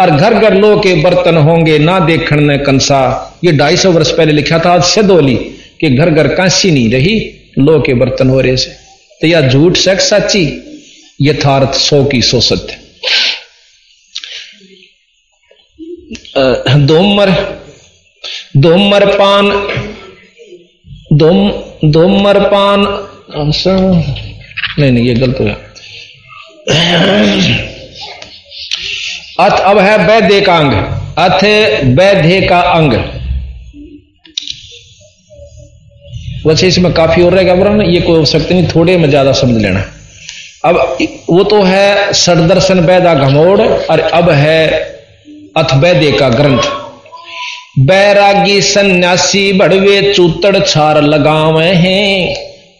और घर घर लो के बर्तन होंगे ना देखण ने कंसा। ये ढाई सौ वर्ष पहले लिखा था, आज सदोली कि घर घर कांसी नहीं रही लो के बर्तन हो रहे से। तो या झूठ सच सच्ची यथार्थ सो की सो सत्य। दोमर दोमर पान दोम दोमर पान नहीं नहीं, ये गलत हो गया अथ अब है वैद्य का अंग अथ वैद्य का अंग वैसे इसमें काफ़ी और रहेगा, वरन ये कोई आवश्यकता नहीं, थोड़े में ज़्यादा समझ लेना। अब वो तो है सदर्शन वैदा घमोड़, और अब है अथ वैद्य का ग्रंथ। बैरागी सन्यासी बड़वे चूतड़ छार लगावे हैं,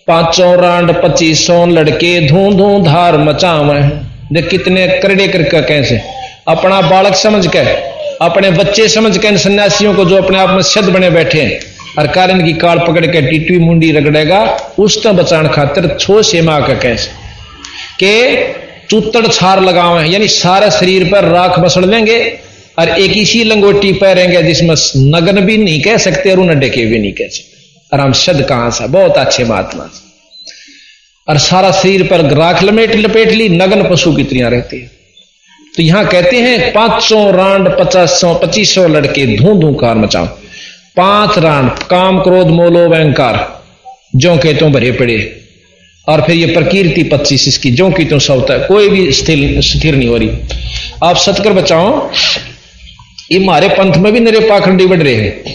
पाँचों रांड पच्चीसों लड़के धू धू धार मचावे हैं। कितने करड़े करके कैसे अपना बालक समझ के, अपने बच्चे समझ के इन सन्यासियों को जो अपने आप में सिद्ध बने बैठे हैं। और कारण की काल पकड़ के टिटवी मुंडी रगड़ेगा, उस तो बचान खातिर छो सेमा का कैसे? के चूतड़ छार लगावे यानी सारे शरीर पर राख बसड़ लेंगे और एक इसी लंगोटी पहरेंगे जिसमें नगन भी नहीं कह सकते और उन्हें डेके भी नहीं कह सकते। और हम शद कहाँ से? बहुत अच्छे महात्मा और सारा शरीर पर राख लपेट लपेट ली, नगन पशु की तरह रहती है। तो यहाँ कहते हैं, पाँच सौ रांड पचास सौ पच्चीस सौ लड़के धू धू कार मचाओ। पाँच रान, काम क्रोध, मोलो वहंकार जो के तो भरे पड़े। और फिर ये प्रकीर्ति पच्चीस इसकी जो की तो सौता कोई भी स्थिर स्थिर नहीं हो रही। आप सतकर बचाओ, ये मारे पंथ में भी नरे पाखंडी बढ़ रहे हैं।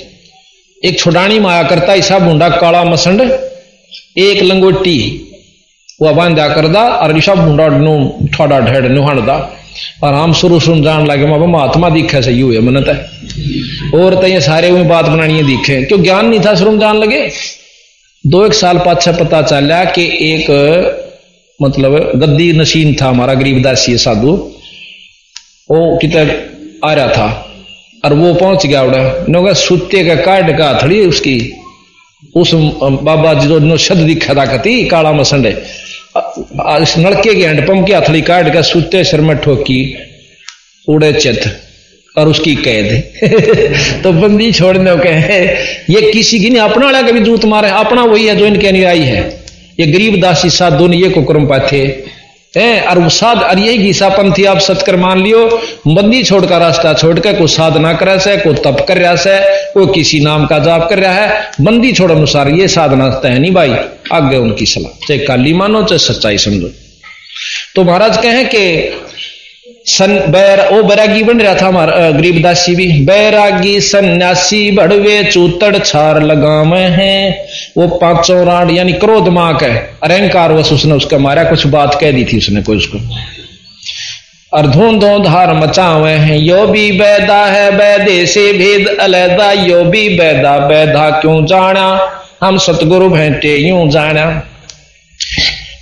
एक छोडानी माया करता ऐसा बूंडा काला मसंड, एक लंगोटी वो बांधा कर दा और ईसा बूंडा नु ठोड़ा ढेड़ नुहान दा और हम शुरू सुन जान लगे महात्मा दिखे सही हुए मन तय और तो ये सारे में बात बनानी दिखे। क्यों ज्ञान नहीं था, शुरू जान लगे? दो एक साल पाछा पता चला कि एक मतलब गद्दी नशीन था हमारा गरीबदासी साधु। वो कितना आ रहा था? और वो पहुँच गया उड़ा। नोगा सुते का काट का थड़ी उसकी? उस बाबा जी जो शद दिखा था कती, काला मसंडे इस नलके के हैंडपंप की हथड़ी काट का सुते शर में ठोकी, उड़े चित। और उसकी कैद है। <laughs> तो बंदी छोड़ने कहे, ये किसी की नहीं, अपना वाला कभी जूत मारे, अपना वही है जो इनके अनुयायी है। ये गरीब दासी साधु ने ये को क्रम पाथे। है, और साध, और यही गीसा पंथी आप सत्कर मान लियो। बंदी छोड़ का रास्ता छोड़ के कोई साधना कर रहा है कोई तप कर रहा है कोई किसी नाम का जाप कर रहा है। बंदी छोड़ अनुसार ये साधना है नहीं भाई। आगे उनकी सलाह। चाहे काली मानो, चाहे सच्चाई समझो। तो महाराज कहें कि सन बैर ओ बैरागी बन रहा था हमारा गरीबदासी भी। बैरागी सन्यासी बड़वे चूतड़ छार लगावे हैं। वो पाँचों राड यानी क्रोध माँ का अहंकार वश उसने उसका मारा, कुछ बात कह दी थी उसने कोई उसको। और धूं धार मचावे हैं। यो भी बैदा है, बैदे से भेद अलहदा। यो भी बैदा बैदा क्यों जाना? हम सतगुरु भेंटे यूँ जाना।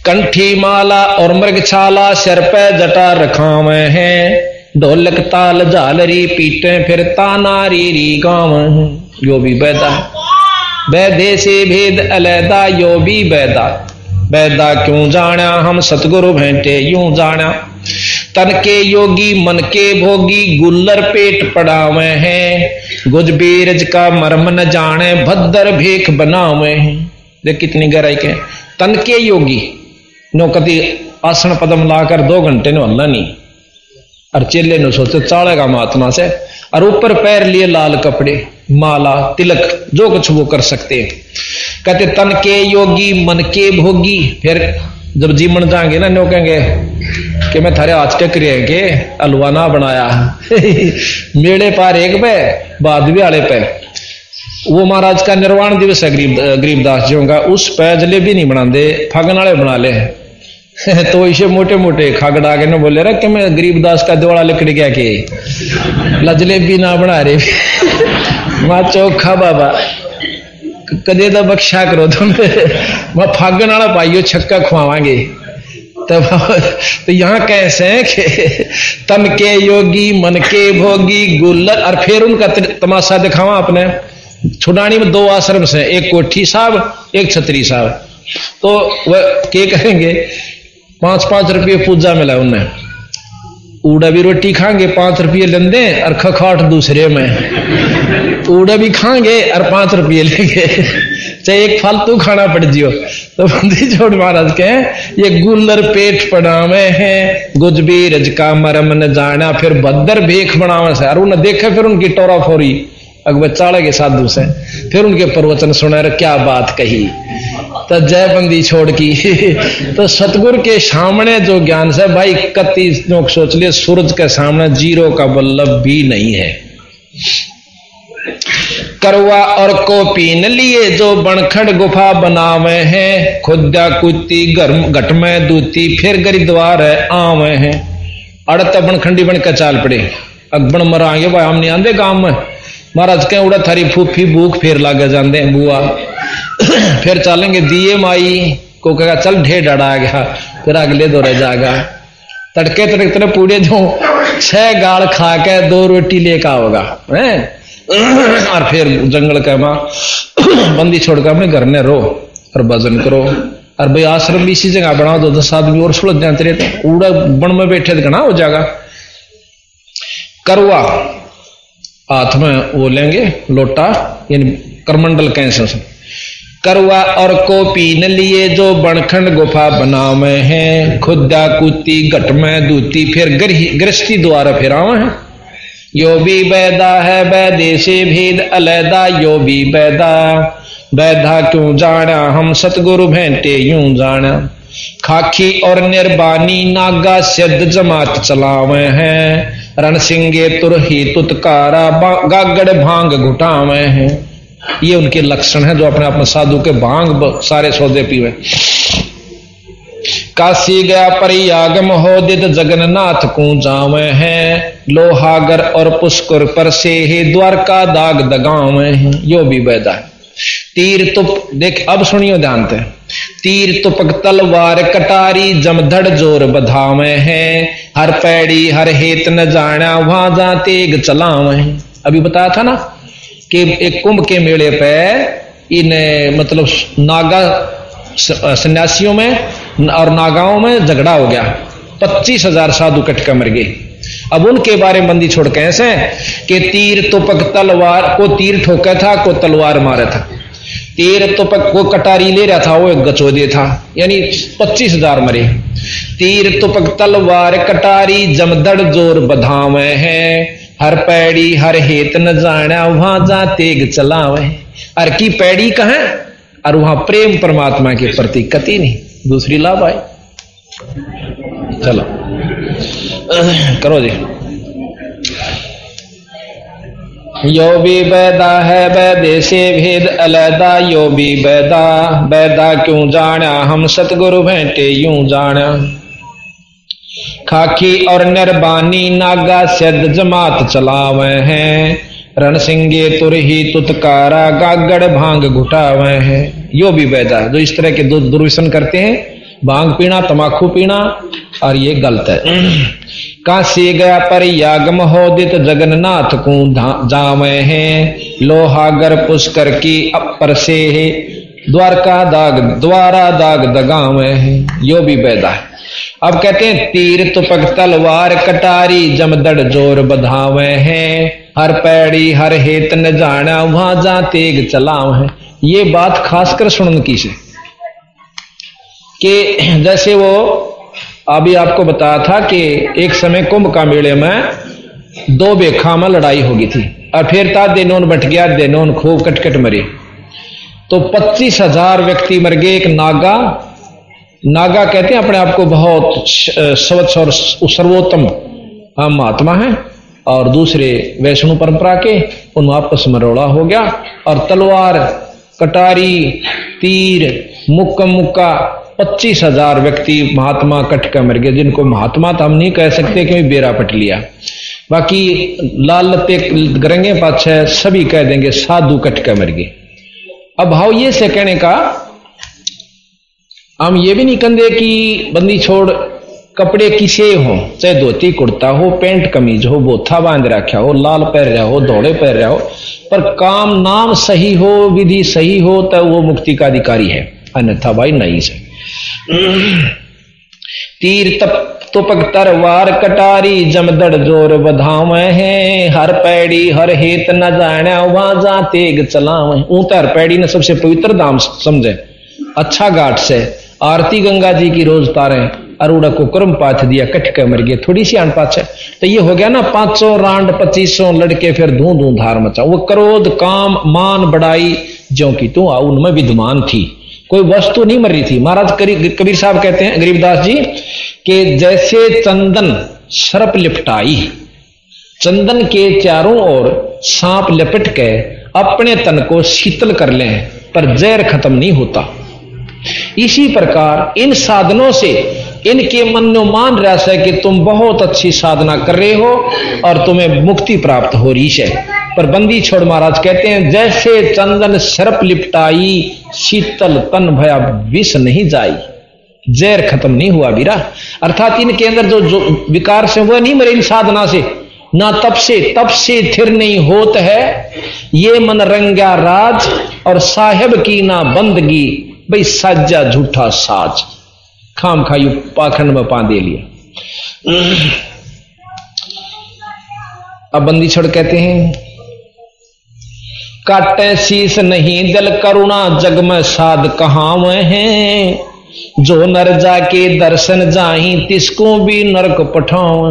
कंठी माला और मृग छाला सिर पे जटा रखावे हैं। ढोलक ताल झालरी पीटे, फिर तानारी री गाँव यो भी बैदा बैदे से भेद अलैदा, यो भी बैदा। बैदा क्यों जाना हम सतगुरु भेंटे यूँ जाना तन के योगी, मन के भोगी, गुल्लर पेट पड़ावे हैं। गुजबीरज का मर्म न जाने भद्र भेख बनावे हैं। देख कितनी गहराई के तन के योगी नो कति आसन पदम लाकर दो घंटे ने हल्ला नहीं। और चेले ने सोचे, चालेगा महात्मा से। और ऊपर पैर लिए लाल कपड़े, माला, तिलक, जो कुछ वो कर सकते हैं। कहते, तन के योगी, मन के भोगी। फिर जब जीवन जाएँगे ना, नो कहेंगे, कि मैं थारे आज टेक रहे के हलवा ना बनाया। <laughs> मेले पार एक पे, बाद भी आले पे। वो महाराज का निर्वाण दिवस है, गरीब, गरीबदास जी का उस पे जलेबी नहीं बनाते फागन वाले बना ले। <laughs> तो इसे मोटे मोटे खागड़ा के न बोले रहा कि मैं गरीबदास का दिवाड़ा लिखड़ गया के? जलेबी ना बना रहे <laughs> माँ चौखा बाबा, कदे तो बख्शा करो तुम मैं फागन वाला पाइयो, छक्का खुआवांगे। तब तो <laughs> यहाँ कैसे हैं कि तन के योगी, मन के भोगी गुल्लर और फिर उनका तमाशा दिखावा अपने। छुडानी में दो आश्रम से, एक कोठी साहब, एक छतरी साहब। तो वह के कहेंगे? पाँच पाँच रुपये पूजा मिला उन्हें। उड़ा भी रोटी खाएँगे, पाँच रुपये लेंदे और खखाट दूसरे में। उड़ा भी खाएँगे और पाँच रुपये लेंगे। चाहे एक फालतू खाना पड़ जियो। तो बंदी छोड़ महाराज के ये गुल्लर पेट पड़ावे हैं गुजबी रजका मरम न जाना, फिर बदर भेख बनावे से। उन्हें देखे फिर उनकी टोरा फोरी। अकबर चाड़े के साधु से। फिर उनके प्रवचन सुने क्या बात कही। तो जय बंदी छोड़ की। <laughs> तो सतगुर के सामने जो ज्ञान से, भाई कति लोग सोच लिए, सूरज के सामने ज़ीरो का बल्लभ भी नहीं है। करवा और को पीन लिए, जो बनखड़ गुफा बनावे हैं, खुदा कुत्ती गर्म घट में दूती, फिर गरीद्वार आवे हैं। अड़त बनखंडी बन के चाल पड़े। अकबन मरांगे, भाई हम नहीं आंदे गाँव में महाराज कह उड़ा थारी फूफी भूख फिर लागे जाते हैं बुआ। फिर चलेंगे दिए माई। को कहेगा, चल, ढेर डरा गया फिर अगले दौरे जाएगा। तड़के तड़के पूरे जो छह गाल खा के दो रोटी लेकर आओगा, है? <clears throat> और फिर जंगल का माँ, <clears throat> बंदी छोड़कर अपने घर में रो और भजन करो। और भाई, आश्रम भी इसी जगह बनाओ, दो दस आदमी और सुलझ जाते रहते उड़ा बन में बैठे तो घना हो जाएगा। करवा हाथ में वो लेंगे, लोटा, यानी करमंडल कैसे करवा और को पीन लिए जो बनखंड गुफा बनावे हैं खुदा कुत्ती घट में दूती, फिर गृहस्थी द्वारा फिर आवे हैं। यो भी बैदा है, बैदे से भेद, अलैदा, यो भी बैदा। बैधा क्यों जाना हम सतगुरु भेंटे यूँ जाना खाखी और निर्बानी नागा सिद्ध जमात चलावे हैं। रण सिंगे तुरही तुतकारा गागड़ भाँग घुटावे हैं। ये उनके लक्षण है जो अपने अपने साधु के भाँग सारे सौदे पीवे। काशी गया परियागम हो, दिद जगन्नाथ को जावे हैं। लोहागर और पुष्कर पर से ही द्वारका दाग दगावे हैं। यो भी बैदा है। तीर तुप देख, अब सुनियो ध्यान तीर तुपक तलवार कटारी जमधड़ ज़ोर बधावे हैं। हर पैड़ी, हर हेत न जाना वहाँ जा तेग चलावे। अभी बताया था ना कि एक कुंभ के मेले पे इन मतलब नागा सन्यासियों में और नागाओं में झगड़ा हो गया। पच्चीस हज़ार साधु कटका मर गए। अब उनके बारे में बंदी छोड़ कैसे कि तीर तुपक तलवार, को तीर ठोका था, को तलवार मारा था। तीर तुपक को कटारी ले रहा था, वो एक गचोदे था, यानी पच्चीस हज़ार मरे। तीर तुपक तलवार कटारी, जमदड़ ज़ोर बधावे हैं। हर पैड़ी, हर हेत न जाना वहाँ जा तेग चलावे। हर की पैड़ी कहा, और वहाँ प्रेम परमात्मा के प्रति कति नहीं। दूसरी लाभ आए। चलो। करो जी। यो भी बैदा है बैदे से भेद, अलैदा यो भी बैदा बैदा क्यों जाना हम सतगुरु भेंटे यूँ जाना खाकी और निर्बानी नागा सिद्ध जमात चलावे हैं। रण सिंगे तुर ही तुतकारा गागड़ भाँग घुटावे हैं। यो भी बैदा जो इस तरह के दुर्व्यसन करते हैं, भाँग पीना तमाकू पीना, और ये गलत है। काशी गया पर यागम होदित जगन्नाथ को जावे हैं। लोहागर पुष्कर की अपर से है द्वारका दाग, द्वारा दाग दगावे हैं। यो भी बैदा है। अब कहते हैं तीर तुपक तलवार कटारी जमदड़ ज़ोर बधावे हैं। हर पैड़ी, हर हेत न जाना, वहाँ जा तेग चलाव है। ये बात खासकर सुनन की से। कि जैसे वो अभी आपको बताया था कि एक समय कुंभ का मेले में दो बेखा में लड़ाई होगी थी। और फिर ता देनोन बट गया, देनोन खूब कटकट मरे। तो पच्चीस हज़ार व्यक्ति मर गए, एक नागा। नागा कहते हैं अपने आप को बहुत स्वच्छ और सर्वोत्तम, हम महात्मा है। और दूसरे वैष्णु परंपरा के उन आपस में रोड़ा हो गया। और तलवार, कटारी, तीर मुक्का मुक्का पच्चीस हज़ार व्यक्ति महात्मा कट मर गए, जिनको महात्मा तो हम नहीं कह सकते कि बेरा पट लिया। बाकी लाल लते गरंगे पाछे सभी कह देंगे साधु कट मर गए। अब भाव ये से कहने का, हम ये भी नहीं कहते कि बंदी छोड़ कपड़े किसे हो, चाहे धोती, कुर्ता हो, पेंट, कमीज हो, बोथा बाँध रखा हो, लाल पहन रहा हो दौड़े पहन रहा हो, पर काम नाम सही हो, विधि सही हो तो वो मुक्ति का अधिकारी है। अन्यथा भाई नहीं से तीर तप तुपक तरवार कटारी जमदड़ ज़ोर बधाव है। हर पैड़ी, हर हेत न जाने वहाँ जा तेग चलाव ऊतर हर पैड़ी ने सबसे पवित्र दाम समझे। अच्छा घाट से आरती गंगा जी की रोज तारे, अरुड़ा को कर्म पाथ दिया कट के मर गए थोड़ी सी अन पाछ तो ये हो गया ना, पाँच रांड, पच्चीस लड़के फिर धू धू धार मचा। वो क्रोध काम, मान, बड़ाई जो की तू आ, उनमें विद्वान थी। कोई वस्तु नहीं मर रही थी। महाराज कबीर साहब कहते हैं, गरीबदास जी, कि जैसे चंदन सर्प लिपटाई, चंदन के चारों ओर सांप लिपट के अपने तन को शीतल कर लें, पर जहर खत्म नहीं होता। इसी प्रकार इन साधनों से इनके मन में मान रहा है कि तुम बहुत अच्छी साधना कर रहे हो और तुम्हें मुक्ति प्राप्त हो रही है। पर बंदी छोड़ महाराज कहते हैं, जैसे चंदन सर्प लिपटाई शीतल तन भया विष नहीं जाई। जहर खत्म नहीं हुआ बीरा। अर्थात इनके अंदर जो, जो विकार से वह नहीं मरे इन साधना से। ना तप से तप से थिर नहीं होत है। ये मन रंगा राज और साहेब की ना बंदगी। भाई साजा झूठा साज। खाम खायु पाखंड में पा दे लिया। अब बंदी छड़ कहते हैं काटे शीस नहीं, दिल करुणा जग में साध कहा हैं? जो नर जाके दर्शन जाही, तिसको भी नरक पठाओ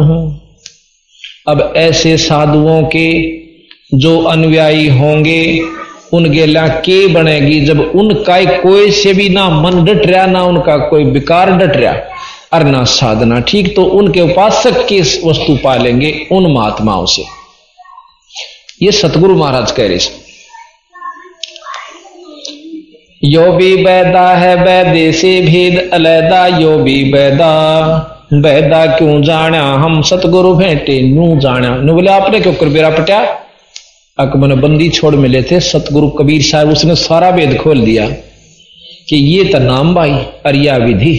अब ऐसे साधुओं के जो अनुयायी होंगे उन गेला के बनेगी? जब उनका कोई से भी ना मन डट रहा, ना उनका कोई विकार डट रहा, और ना साधना ठीक तो उनके उपासक की वस्तु पालेंगे? उन महात्माओं से। ये सतगुरु महाराज कह रहे यो भी बैदा है वैदे से भेद अलैदा, यो भी बैदा। बैदा क्यों जाना हम सतगुरु भेंटे नू जाना नु बोले, आपने क्यों कर बेरा पटिया? अकबर बंदी छोड़ मिले थे, सतगुरु कबीर साहब, उसने सारा वेद खोल दिया कि ये तो नाम भाई अरिया विधि,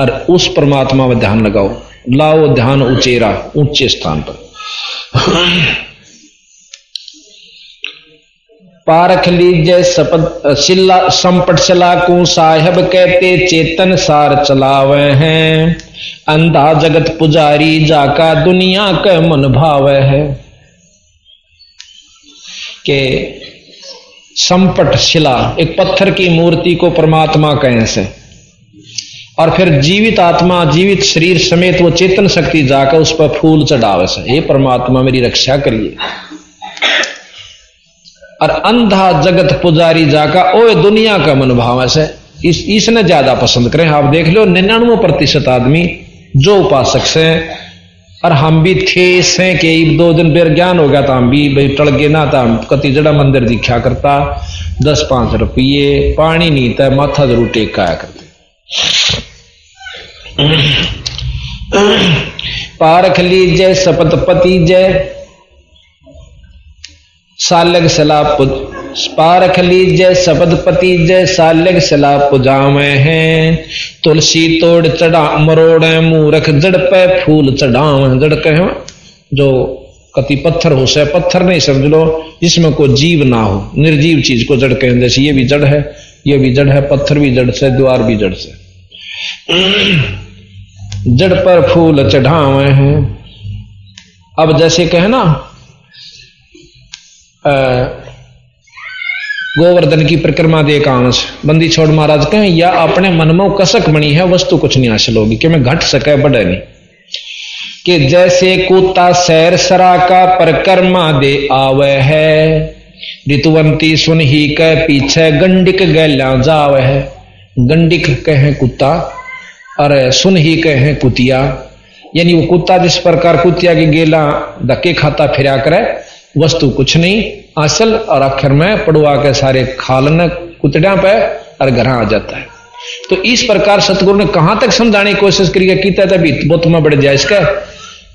और उस परमात्मा में ध्यान लगाओ। लाओ ध्यान उचेरा, ऊँचे स्थान पर। पारख लीजिए सपद, शिला, संपट चला को साहेब कहते, चेतन सार चलावे हैं। अंधा जगत पुजारी जाका दुनिया के मन भाव है। के संपट शिला, एक पत्थर की मूर्ति को परमात्मा कहें से। और फिर जीवित आत्मा, जीवित शरीर समेत वो चेतन शक्ति जाकर उस पर फूल चढ़ावे से। हे परमात्मा, मेरी रक्षा करिए। और अंधा जगत पुजारी जाका ओ दुनिया का मनोभाव ऐसे। इस, इसने ज़्यादा पसंद करें। आप देख लो, निन्यानवे प्रतिशत आदमी जो उपासक से और हम भी थे से के दो दिन फिर ज्ञान हो गया था हम भी, भाई, टल गए ना था कति जड़ा मंदिर दिखा करता। दस पाँच रुपये, पानी नहीं था माथा ज़रूर टेक आया करते। पारख लीजिए सपतपति जय सालग सलाह पारख लीजिए पति जय सालग सलाह पुजावे हैं। तुलसी तोड़ चढ़ा, मरोड़े मूरख जड़ पे फूल चढ़ाव जड़ कहे जो कति पत्थर हो से पत्थर नहीं, समझ लो, जिसमें कोई जीव ना हो। निर्जीव चीज़ को जड़ कहें, जैसे ये भी जड़ है, ये भी जड़ है, पत्थर भी जड़ से, द्वार भी जड़ से। जड़ पर फूल चढ़ावे हैं। अब जैसे कहे ना गोवर्धन की परिक्रमा दे कांस बंदी छोड़ महाराज कहें, या अपने मन में कसक बनी है, वस्तु कुछ नहीं हासिल होगी कि मैं घट सके, बढ़े नहीं। कि जैसे कुत्ता सैर सरा का परिक्रमा दे आवे है, ऋतुवंती सुन ही कह पीछे गंडिक गैला जावे है। गंडिक कहे कुत्ता और सुन ही कहे कुतिया। यानी वो कुत्ता जिस प्रकार कुतिया की गेला धक्के खाता फिरा करे वस्तु कुछ नहीं, असल और आखिर में पड़ुआ के सारे खालन कुतड़ा पे और घर आ जाता है। तो इस प्रकार सतगुरु ने कहाँ तक समझाने की कोशिश करी किया तभी बहुत में बढ़ जाए इसका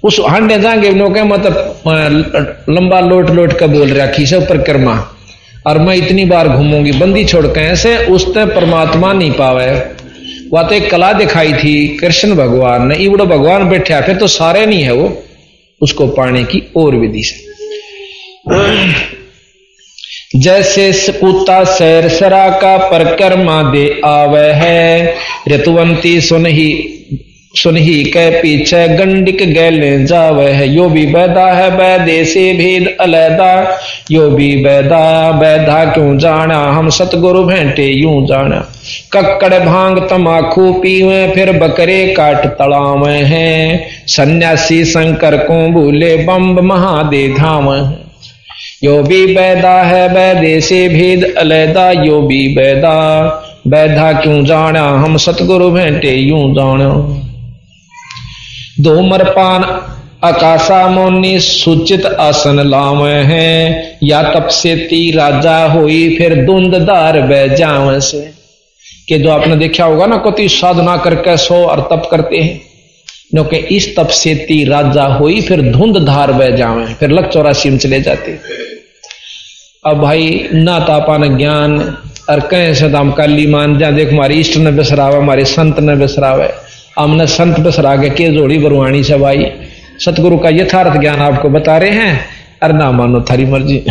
उस हांडे जाएँगे के मतलब लंबा लोट लोट कर बोल रहा खीसा परिक्रमा और मैं इतनी बार घूमूँगी, बंदी छोड़ के ऐसे उसने परमात्मा नहीं पावे। वह तो एक कला दिखाई थी, कृष्ण भगवान ने, इवड़ो भगवान बैठा, फिर तो सारे नहीं है वो, उसको पाने की और विधि से। जैसे कुत्ता सैर सरा का परकर्मा दे आवे है, ऋतुवंती सुन ही सुनही के पीछे गंडिक गैले जावे है। यो भी बैदा है बैदे से भेद अलैदा। यो भी बैदा बैदा क्यों जाना हम सतगुरु भेंटे यूँ जाना कक्कड़ भाँग तमाखू पीवे, फिर बकरे काट तड़ावे हैं। सन्यासी शंकर को भूले बम्ब महादे धाम यो भी बैदा है, बैदे से भेद अलैदा, यो भी बैदा। बैधा क्यों जाना हम सतगुरु भेंटे यूँ जाना धूम्रपान आकाशा मोनी सूचित आसन लाव हैं। या तप से ती राजा हुई, फिर धुंधदार बह जाव से। कि जो आपने देखा होगा ना कोई साधना करके सो और तप करते हैं। क्योंकि इस तप से ती राजा हुई, फिर धुंध धार बह जावे फिर लक चौरासी में चले जाते अब भाई ना तापा न ज्ञान, और कहें से दाम काली मान, जा देख हमारी इष्ट ने बिसरावे हमारे संत ने बिसरावे। हमने संत बसरा के के जोड़ी बरुआणी से भाई। सतगुरु का यथार्थ ज्ञान आपको बता रहे हैं अरे ना मानो थारी मर्ज़ी।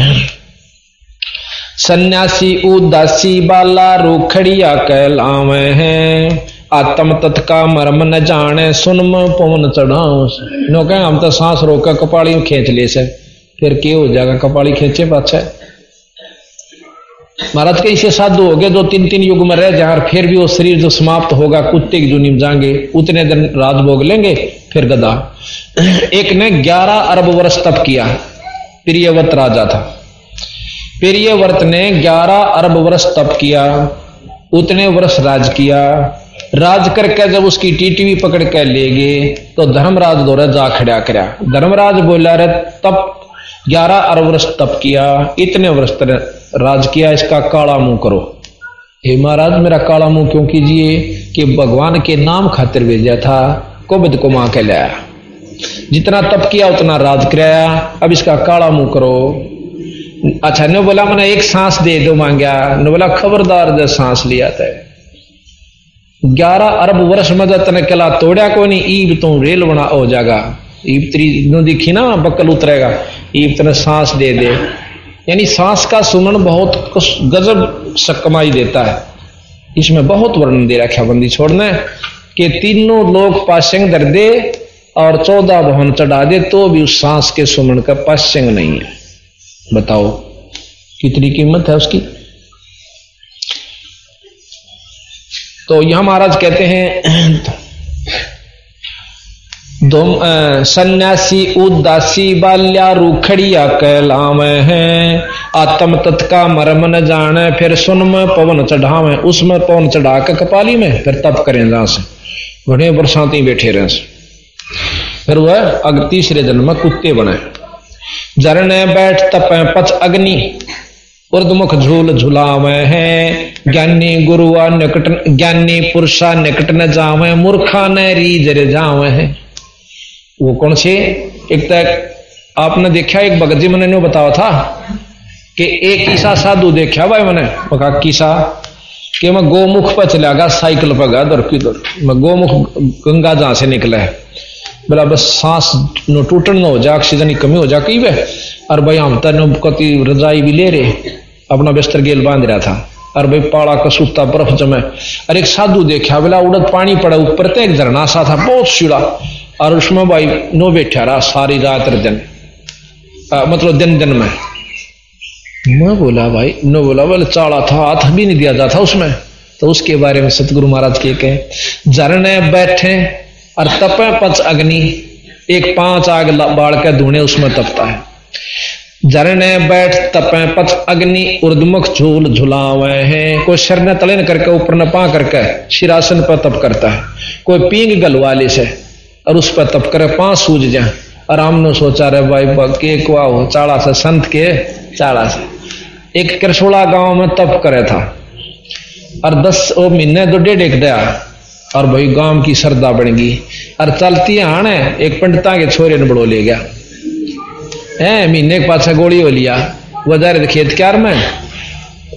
सन्यासी, उदासी, बाला, रूखड़िया कहलावे हैं। आत्म तत् का मर्म न जाने सुन पवन चढ़ाऊ नो कहें हम तो सांस रोक कपाड़ी खींच ले से। फिर के हो जाएगा, कपाड़ी खींचे पाछे। महाराज के इसे साधु हो गए, दो तीन तीन युग में रह जाए फिर भी वो शरीर जो समाप्त होगा, कुत्ते की जुनी जाएँगे, उतने दिन राज भोग लेंगे, फिर गदा एक ने ग्यारह अरब वर्ष तप किया प्रियवत राजा था। प्रियव्रत ने ग्यारह अरब वर्ष तप किया, उतने वर्ष राज किया। राज करके जब उसकी टीटीवी पकड़ के ले गए तो धर्मराज दौरा जा खड़ा करा। धर्मराज बोला रे तप, ग्यारह अरब वर्ष तप किया, इतने वर्ष राज किया, इसका काला मुँह करो। हे महाराज, मेरा काला मुँह क्यों कीजिए? कि भगवान के नाम खातिर भेजा था, कुबद को माँ के लाया जितना तप किया, उतना राज कराया। अब इसका काला मुँह करो। अच्छा ने बोला मैंने एक सांस दे दो मांगा ने बोला खबरदार जब सांस लिया था। ग्यारह अरब वर्ष में तने कला तोड़ा को नहीं, ईब तू रेल बना हो जाएगा ईब तेरी दिखी ना बक्कल उतरेगा। ईब तने सांस दे दे। यानी सांस का सुमन बहुत गजब सकमाई देता है। इसमें बहुत वर्णन दे रखा बंदी छोड़ना कि तीनों लोग पाशंग दर दे और चौदह भवन चढ़ा दे तो भी उस सांस के सुमन का पाशंग नहीं है। बताओ, कितनी कीमत है उसकी? तो यहाँ महाराज कहते हैं सन्यासी उदासी बाल्या रूखड़िया कहलावे है। आत्म तत्का मरम न जाने, फिर सुन में पवन चढ़ावे उसमें पवन चढ़ा के कपाली में, फिर तप करें जहाँ से बड़े बरसाती बैठे रहे। फिर वह अग तीसरे जन्म में कुत्ते बने। जरने बैठ, तपे पच अग्नि। उर्दमुख झूल झुलावे हैं। ज्ञानी गुरुआ निकट, ज्ञानी पुरुषा निकट न जावे, मूर्खा न रीजर जावे हैं। वो कौन से? एक तक आपने देखा एक भगत जी मैंने बताया था कि एक ईसा साधु देखा भाई मैंने? कहा, किसा? कि मैं गोमुख पर चला गया, साइकिल पर गया दर की दर मैं गोमुख गंगा जहाँ से निकला है। बोला, बस सांस नो टूटन न हो जाए ऑक्सीजन की कमी हो जाए कई वे? और भाई हम तो कति रजाई भी ले रहे, अपना बिस्तर गेल बाँध रहा था। और भाई पाड़ा का सूता बर्फ़ जमे। और एक साधु देखा, बोला, उड़द पानी पड़ा ऊपर तो एक झरना सा था, बहुत सीढ़ा और उसमें भाई नो बैठा रहा सारी रात और दिन। आ, मतलब दिन दिन में। मैं बोला भाई नो बोला बोले चाड़ा था हाथ भी नहीं दिया जाता उसमें। तो उसके बारे में सतगुरु महाराज के कहे झरने बैठे और तपे पच अग्नि एक पाँच आग बाढ़ के धुने उसमें तपता है। झरने बैठ तपे पथ अग्नि उर्दमुख झूल झुलावे हैं। कोई शरण ने तले करके ऊपर न पा करके शिरासन पर तप करता है। कोई पींग गलवाले से और उस पर तप करे, पाँच सूझ जाए। आराम ने सोचा रे भाई के कुआ हो चाड़ा से, संत के चाड़ा से। एक करसोड़ा गाँव में तप करे था। और दस वो महीने तो डेढ़ एक दिया। और भाई, गाँव की श्रद्धा बन गई। और चलती है आने, एक पंडिता के छोरे ने बड़ो ले गया। है महीने के पाछा गोली हो लिया। वजह खेत क्यार में।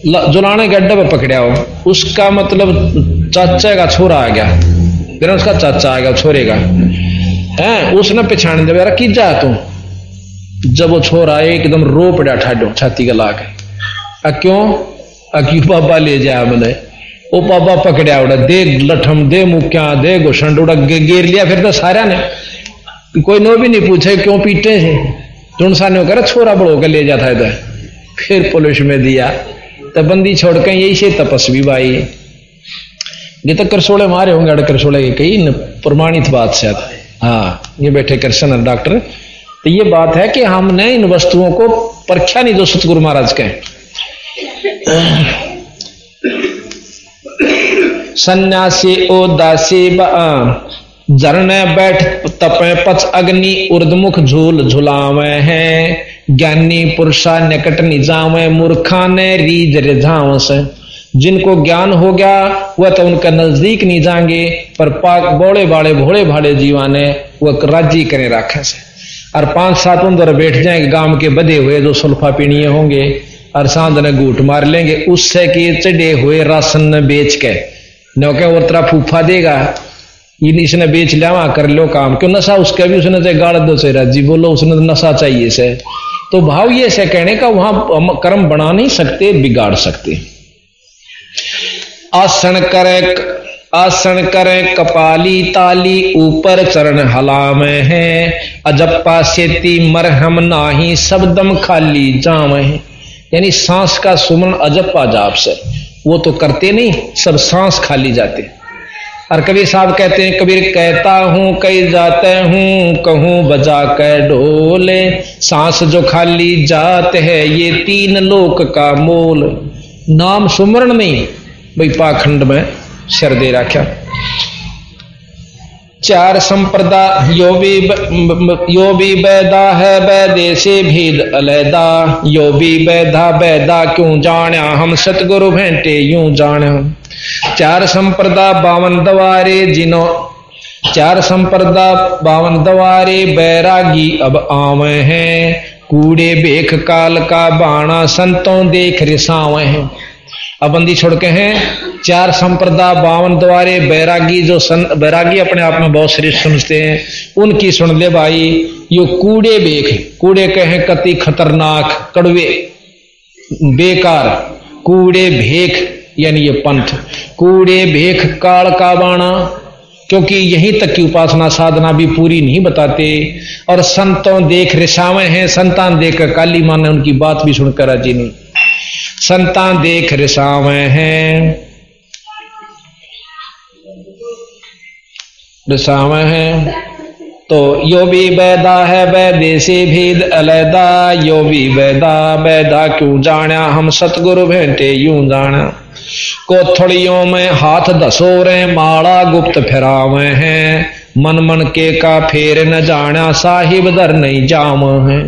जुलाने के अड्डे पर पकड़ा हो। उसका मतलब चाचा का छोरा आ गया। फिर उसका चाचा आएगा गया छोरे का है? उसने पछाण दिया यार की जा तू? जब वो छोरा एकदम रो पड़ा, ठाडो, छाती का ला के। आ क्यों? आ क्यों बाबा ले जाया मैंने? वो बाबा पकड़िया उड़ा, दे लठम, दे मुक्या, दे घुसंड उड़ा गेर लिया फिर तो सारा ने। कोई नो भी नहीं पूछे, क्यों पीटे थे ढूंढसा ने कर छोरा बड़ो के ले जाता है फिर पुलिस में दिया तो बंदी छोड़ के यही से तपस्वी भाई ये तो करसोड़े मारे होंगे, अड़ करसोड़े के कई प्रमाणित बात से हाँ। ये बैठे कृष्ण और डॉक्टर। तो ये बात है कि हमने इन वस्तुओं को परख्या नहीं दो सतगुरु महाराज के सन्यासी ओ दासी जरण बैठ, तपे पच अग्नि, उर्दमुख झूल झुलावे हैं। ज्ञानी, पुरुषा, निकट निजावे मूर्खा ने रीज रिझाव से। जिनको ज्ञान हो गया, वह तो उनका नज़दीक नहीं जाएँगे, पर पाक बोले बाड़े भोले भाड़े जीवाने, वह राज़ी करें राखे से। और पाँच सात अंदर बैठ जाएँगे, गाँव के बधे हुए जो सुल्फा पीणिए होंगे, और सांद ने घूट मार लेंगे, उससे कि चढ़े हुए राशन ने बेच के। नौके और तरह फूफा देगा? इसने बेच लिया, कर लो काम। क्यों नशा उसका भी, उसने चाहे गाड़ दो से राज़ी, बोलो उसने तो नशा चाहिए से। तो भाव ये से कहने का, वहाँ कर्म बना नहीं सकते, बिगाड़ सकते। आसन करे आसन करे कपाली ताली, ऊपर चरण हलावे है। अजप्पा सेती मरहम नाही सबदम खाली जाम है। यानी सांस का सुमन अजप्पा जाप से। वो तो करते नहीं, सब सांस खाली जाते। और कबीर साहब कहते हैं, कबीर कहता हूँ कई जाते हूँ, कहूँ बजा कर ढोले। सांस जो खाली जात है, ये तीन लोक का मोल। नाम सुमरण नहीं भाई पाखंड में शर दे रखा चार संप्रदा यो भी यो भी बैदा है, बैदे से भेद अलैदा। यो भी बैधा बैदा, क्यों जाने हम? सतगुरु भेंटे यूँ जाने चार संप्रदा बावन दवारे जिनो, चार संप्रदा बावन दवारे बैरागी अब आवे हैं। कूड़े बेख काल का बाणा संतों देख रिसावे हैं अब बंदी छोड़ के हैं चार संप्रदा बावन द्वारे बैरागी जो सन बैरागी अपने आप में बहुत श्रेष्ठ समझते हैं उनकी सुन ले भाई यो कूड़े बेख कूड़े कहे कति खतरनाक कड़वे बेकार कूड़े भेख यानी ये पंथ कूड़े भेख काल का बाणा क्योंकि यहीं तक की उपासना साधना भी पूरी नहीं बताते। और संतों देख रिसावे हैं, संतान देख काली माँ ने उनकी बात भी सुनकर राज़ी नहीं संतान देख रिसावे हैं। रिसावे हैं। तो यो भी बैदा है, वैदे से भेद अलैदा। यो भी बैदा बैदा क्यों जाना हम सतगुरु भेंटे यूँ जाना कोथड़ियों में हाथ धसो रे माड़ा गुप्त फिरावे हैं। मन मन के का फेर न जाना साहिब दर नहीं जाम है।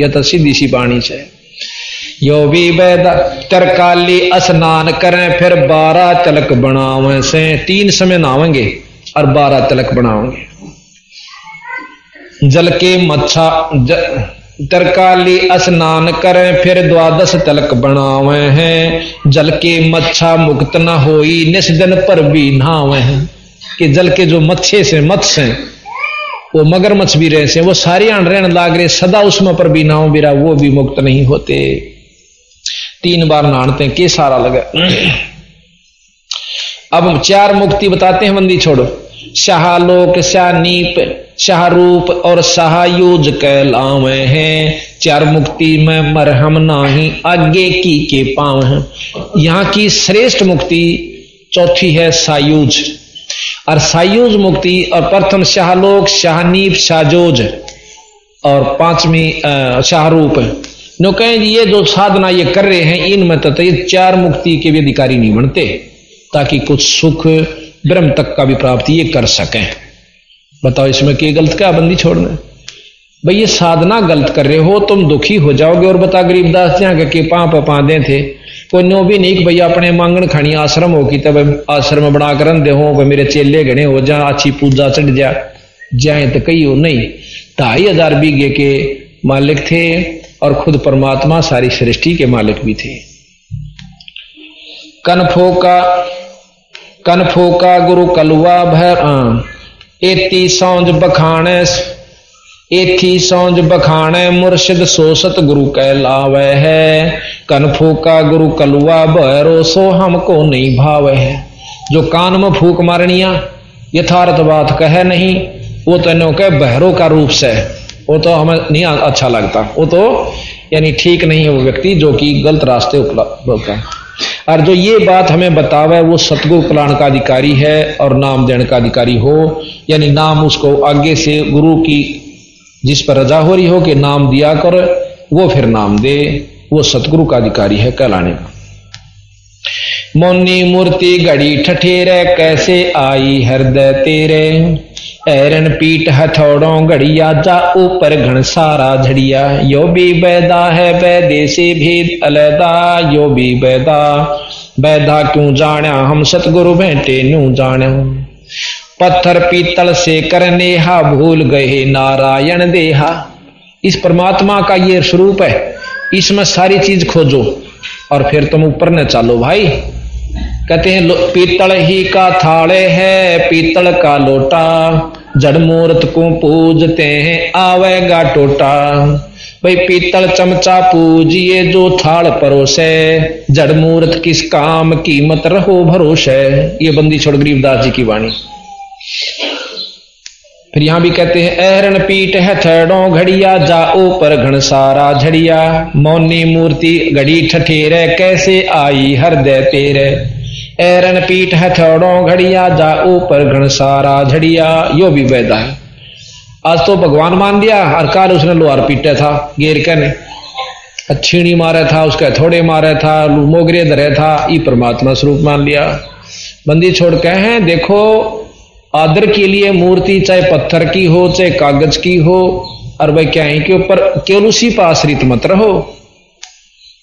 यह तो सीधी सी बाणी से यो भी तरकाली स्नान करें, फिर बारह तलक बनावे से। तीन समय नहावेंगे और बारह तलक बनावेंगे। जल के मच्छा तरकाली स्नान करें, फिर द्वादश तलक बनावे हैं। जल के मच्छा मुक्त न हो निस्दन पर भी नहावे हैं। कि जल के जो मच्छे से मत्स्य हैं, वो मगरमच्छ भी रहे से, वो सारी रहने लाग रहे, सदा उसमें पर भी नाव बिरा, वो भी मुक्त नहीं होते। तीन बार नहाते के सारा लगा। अब चार मुक्ति बताते हैं बंदी छोड़ो। शाहलोक शानीप शाहरूप और शाहयूज कहलावे हैं। चार मुक्ति में मरहम नाही, आगे की के पाव हैं यहाँ की श्रेष्ठ मुक्ति, चौथी है सायुज। और सायुज मुक्ति और प्रथम शाहलोक, शाहनीप शाहजोज और पांचवी शाहरूप। नो कहें ये जो साधना ये कर रहे हैं, इनमें तो ये चार मुक्ति के भी अधिकारी नहीं बनते, ताकि कुछ सुख ब्रह्म तक का भी प्राप्ति ये कर सकें। बताओ इसमें क्या गलत क्या बंदी छोड़ना भाई, ये साधना गलत कर रहे हो, तुम दुखी हो जाओगे। और बता गरीबदास के पा पा दे थे। कोई नो भी नहीं भैया अपने मांगण खानी आश्रम हो कि तब आश्रम बना कर दे हो मेरे चेले गणे हो, जा अच्छी पूजा चढ़ जा। जाए तो कही हो नहीं। ढाई हज़ार बीघे के मालिक थे और खुद परमात्मा सारी सृष्टि के मालिक भी थे। कनफो का कनफो का गुरु कलुआ भर एती सौंज बखाने एथी सौंज बखाने मुर्शिद सोसत गुरु कह लावे है। कन फूका गुरु कलुआ भैरो सो हमको नहीं भावे है। जो कान में फूक मारनिया, यथार्थ बात कहे नहीं, वो तो नो कह बहरों का रूप से वो तो हमें नहीं अच्छा लगता। वो तो यानी ठीक नहीं है वो व्यक्ति जो कि गलत रास्ते उपलब्ध होता है। और जो ये बात हमें बतावे वो सतगुरु कल्याण का अधिकारी है और नाम देने का अधिकारी हो। यानी नाम उसको आगे से गुरु की जिस पर रजा हो रही हो कि नाम दिया कर, वो फिर नाम दे। वो सतगुरु का अधिकारी है कहलाने का। मोनी मूर्ति घड़ी ठठेरे, कैसे आई हृदय तेरे? ऐरन पीट हथौड़ों घड़िया, जा ऊपर घन सारा झड़िया। यो भी बैदा है बैदे से भेद यो भी बैदा बैदा क्यों जाना हम सतगुरु बैठे न्यू जाना पत्थर पीतल से करने हा, भूल गए नारायण देहा। इस परमात्मा का ये स्वरूप है, इसमें सारी चीज़ खोजो, और फिर तुम ऊपर न चालो भाई। कहते हैं पीतल ही का थाड़े है, पीतल का लोटा। जड़ मूर्त को पूजते हैं, आवेगा टोटा। भाई, पीतल चमचा पूजिए जो थाल परोसे। जड़ मूर्त किस काम कीमत रहो भरोसे। ये बंदी छोड़ गरीबदास जी की वाणी। फिर यहाँ भी कहते हैं एहरन पीट है थड़ो घड़िया, जा ऊपर घन सारा झड़िया। मौनी मूर्ति घड़ी ठठेरे, कैसे आई हृदय तेरे? एरन पीठ है थड़ो घड़िया, जा ऊपर घन सारा झड़िया। यो भी वैदा है। आज तो भगवान मान दिया और काल उसने लोहार पीटे था, गेर कहने ने। छीणी मारे था, उसके थोड़े मारे था, मोगरे धरे था ये परमात्मा स्वरूप मान लिया। बंदी छोड़ के हैं, देखो, आदर के लिए मूर्ति चाहे पत्थर की हो, चाहे कागज़ की हो, और भाई क्या है कि ऊपर केवल उसी पर आश्रित मत रहो।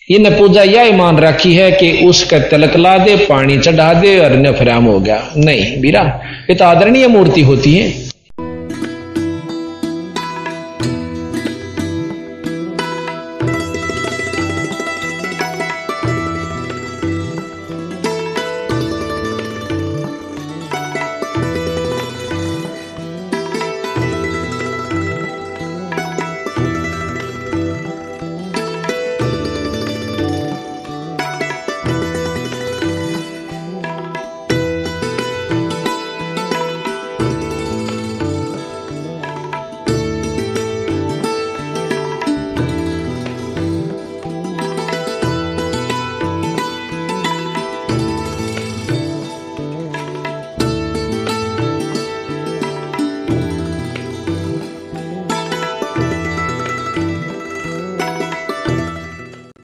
इन पूजा यह ईमान रखी है कि उसका तिलक ला दे, पानी चढ़ा दे और नफराम फ्राम हो गया। नहीं बीरा ये तो आदरणीय मूर्ति होती है।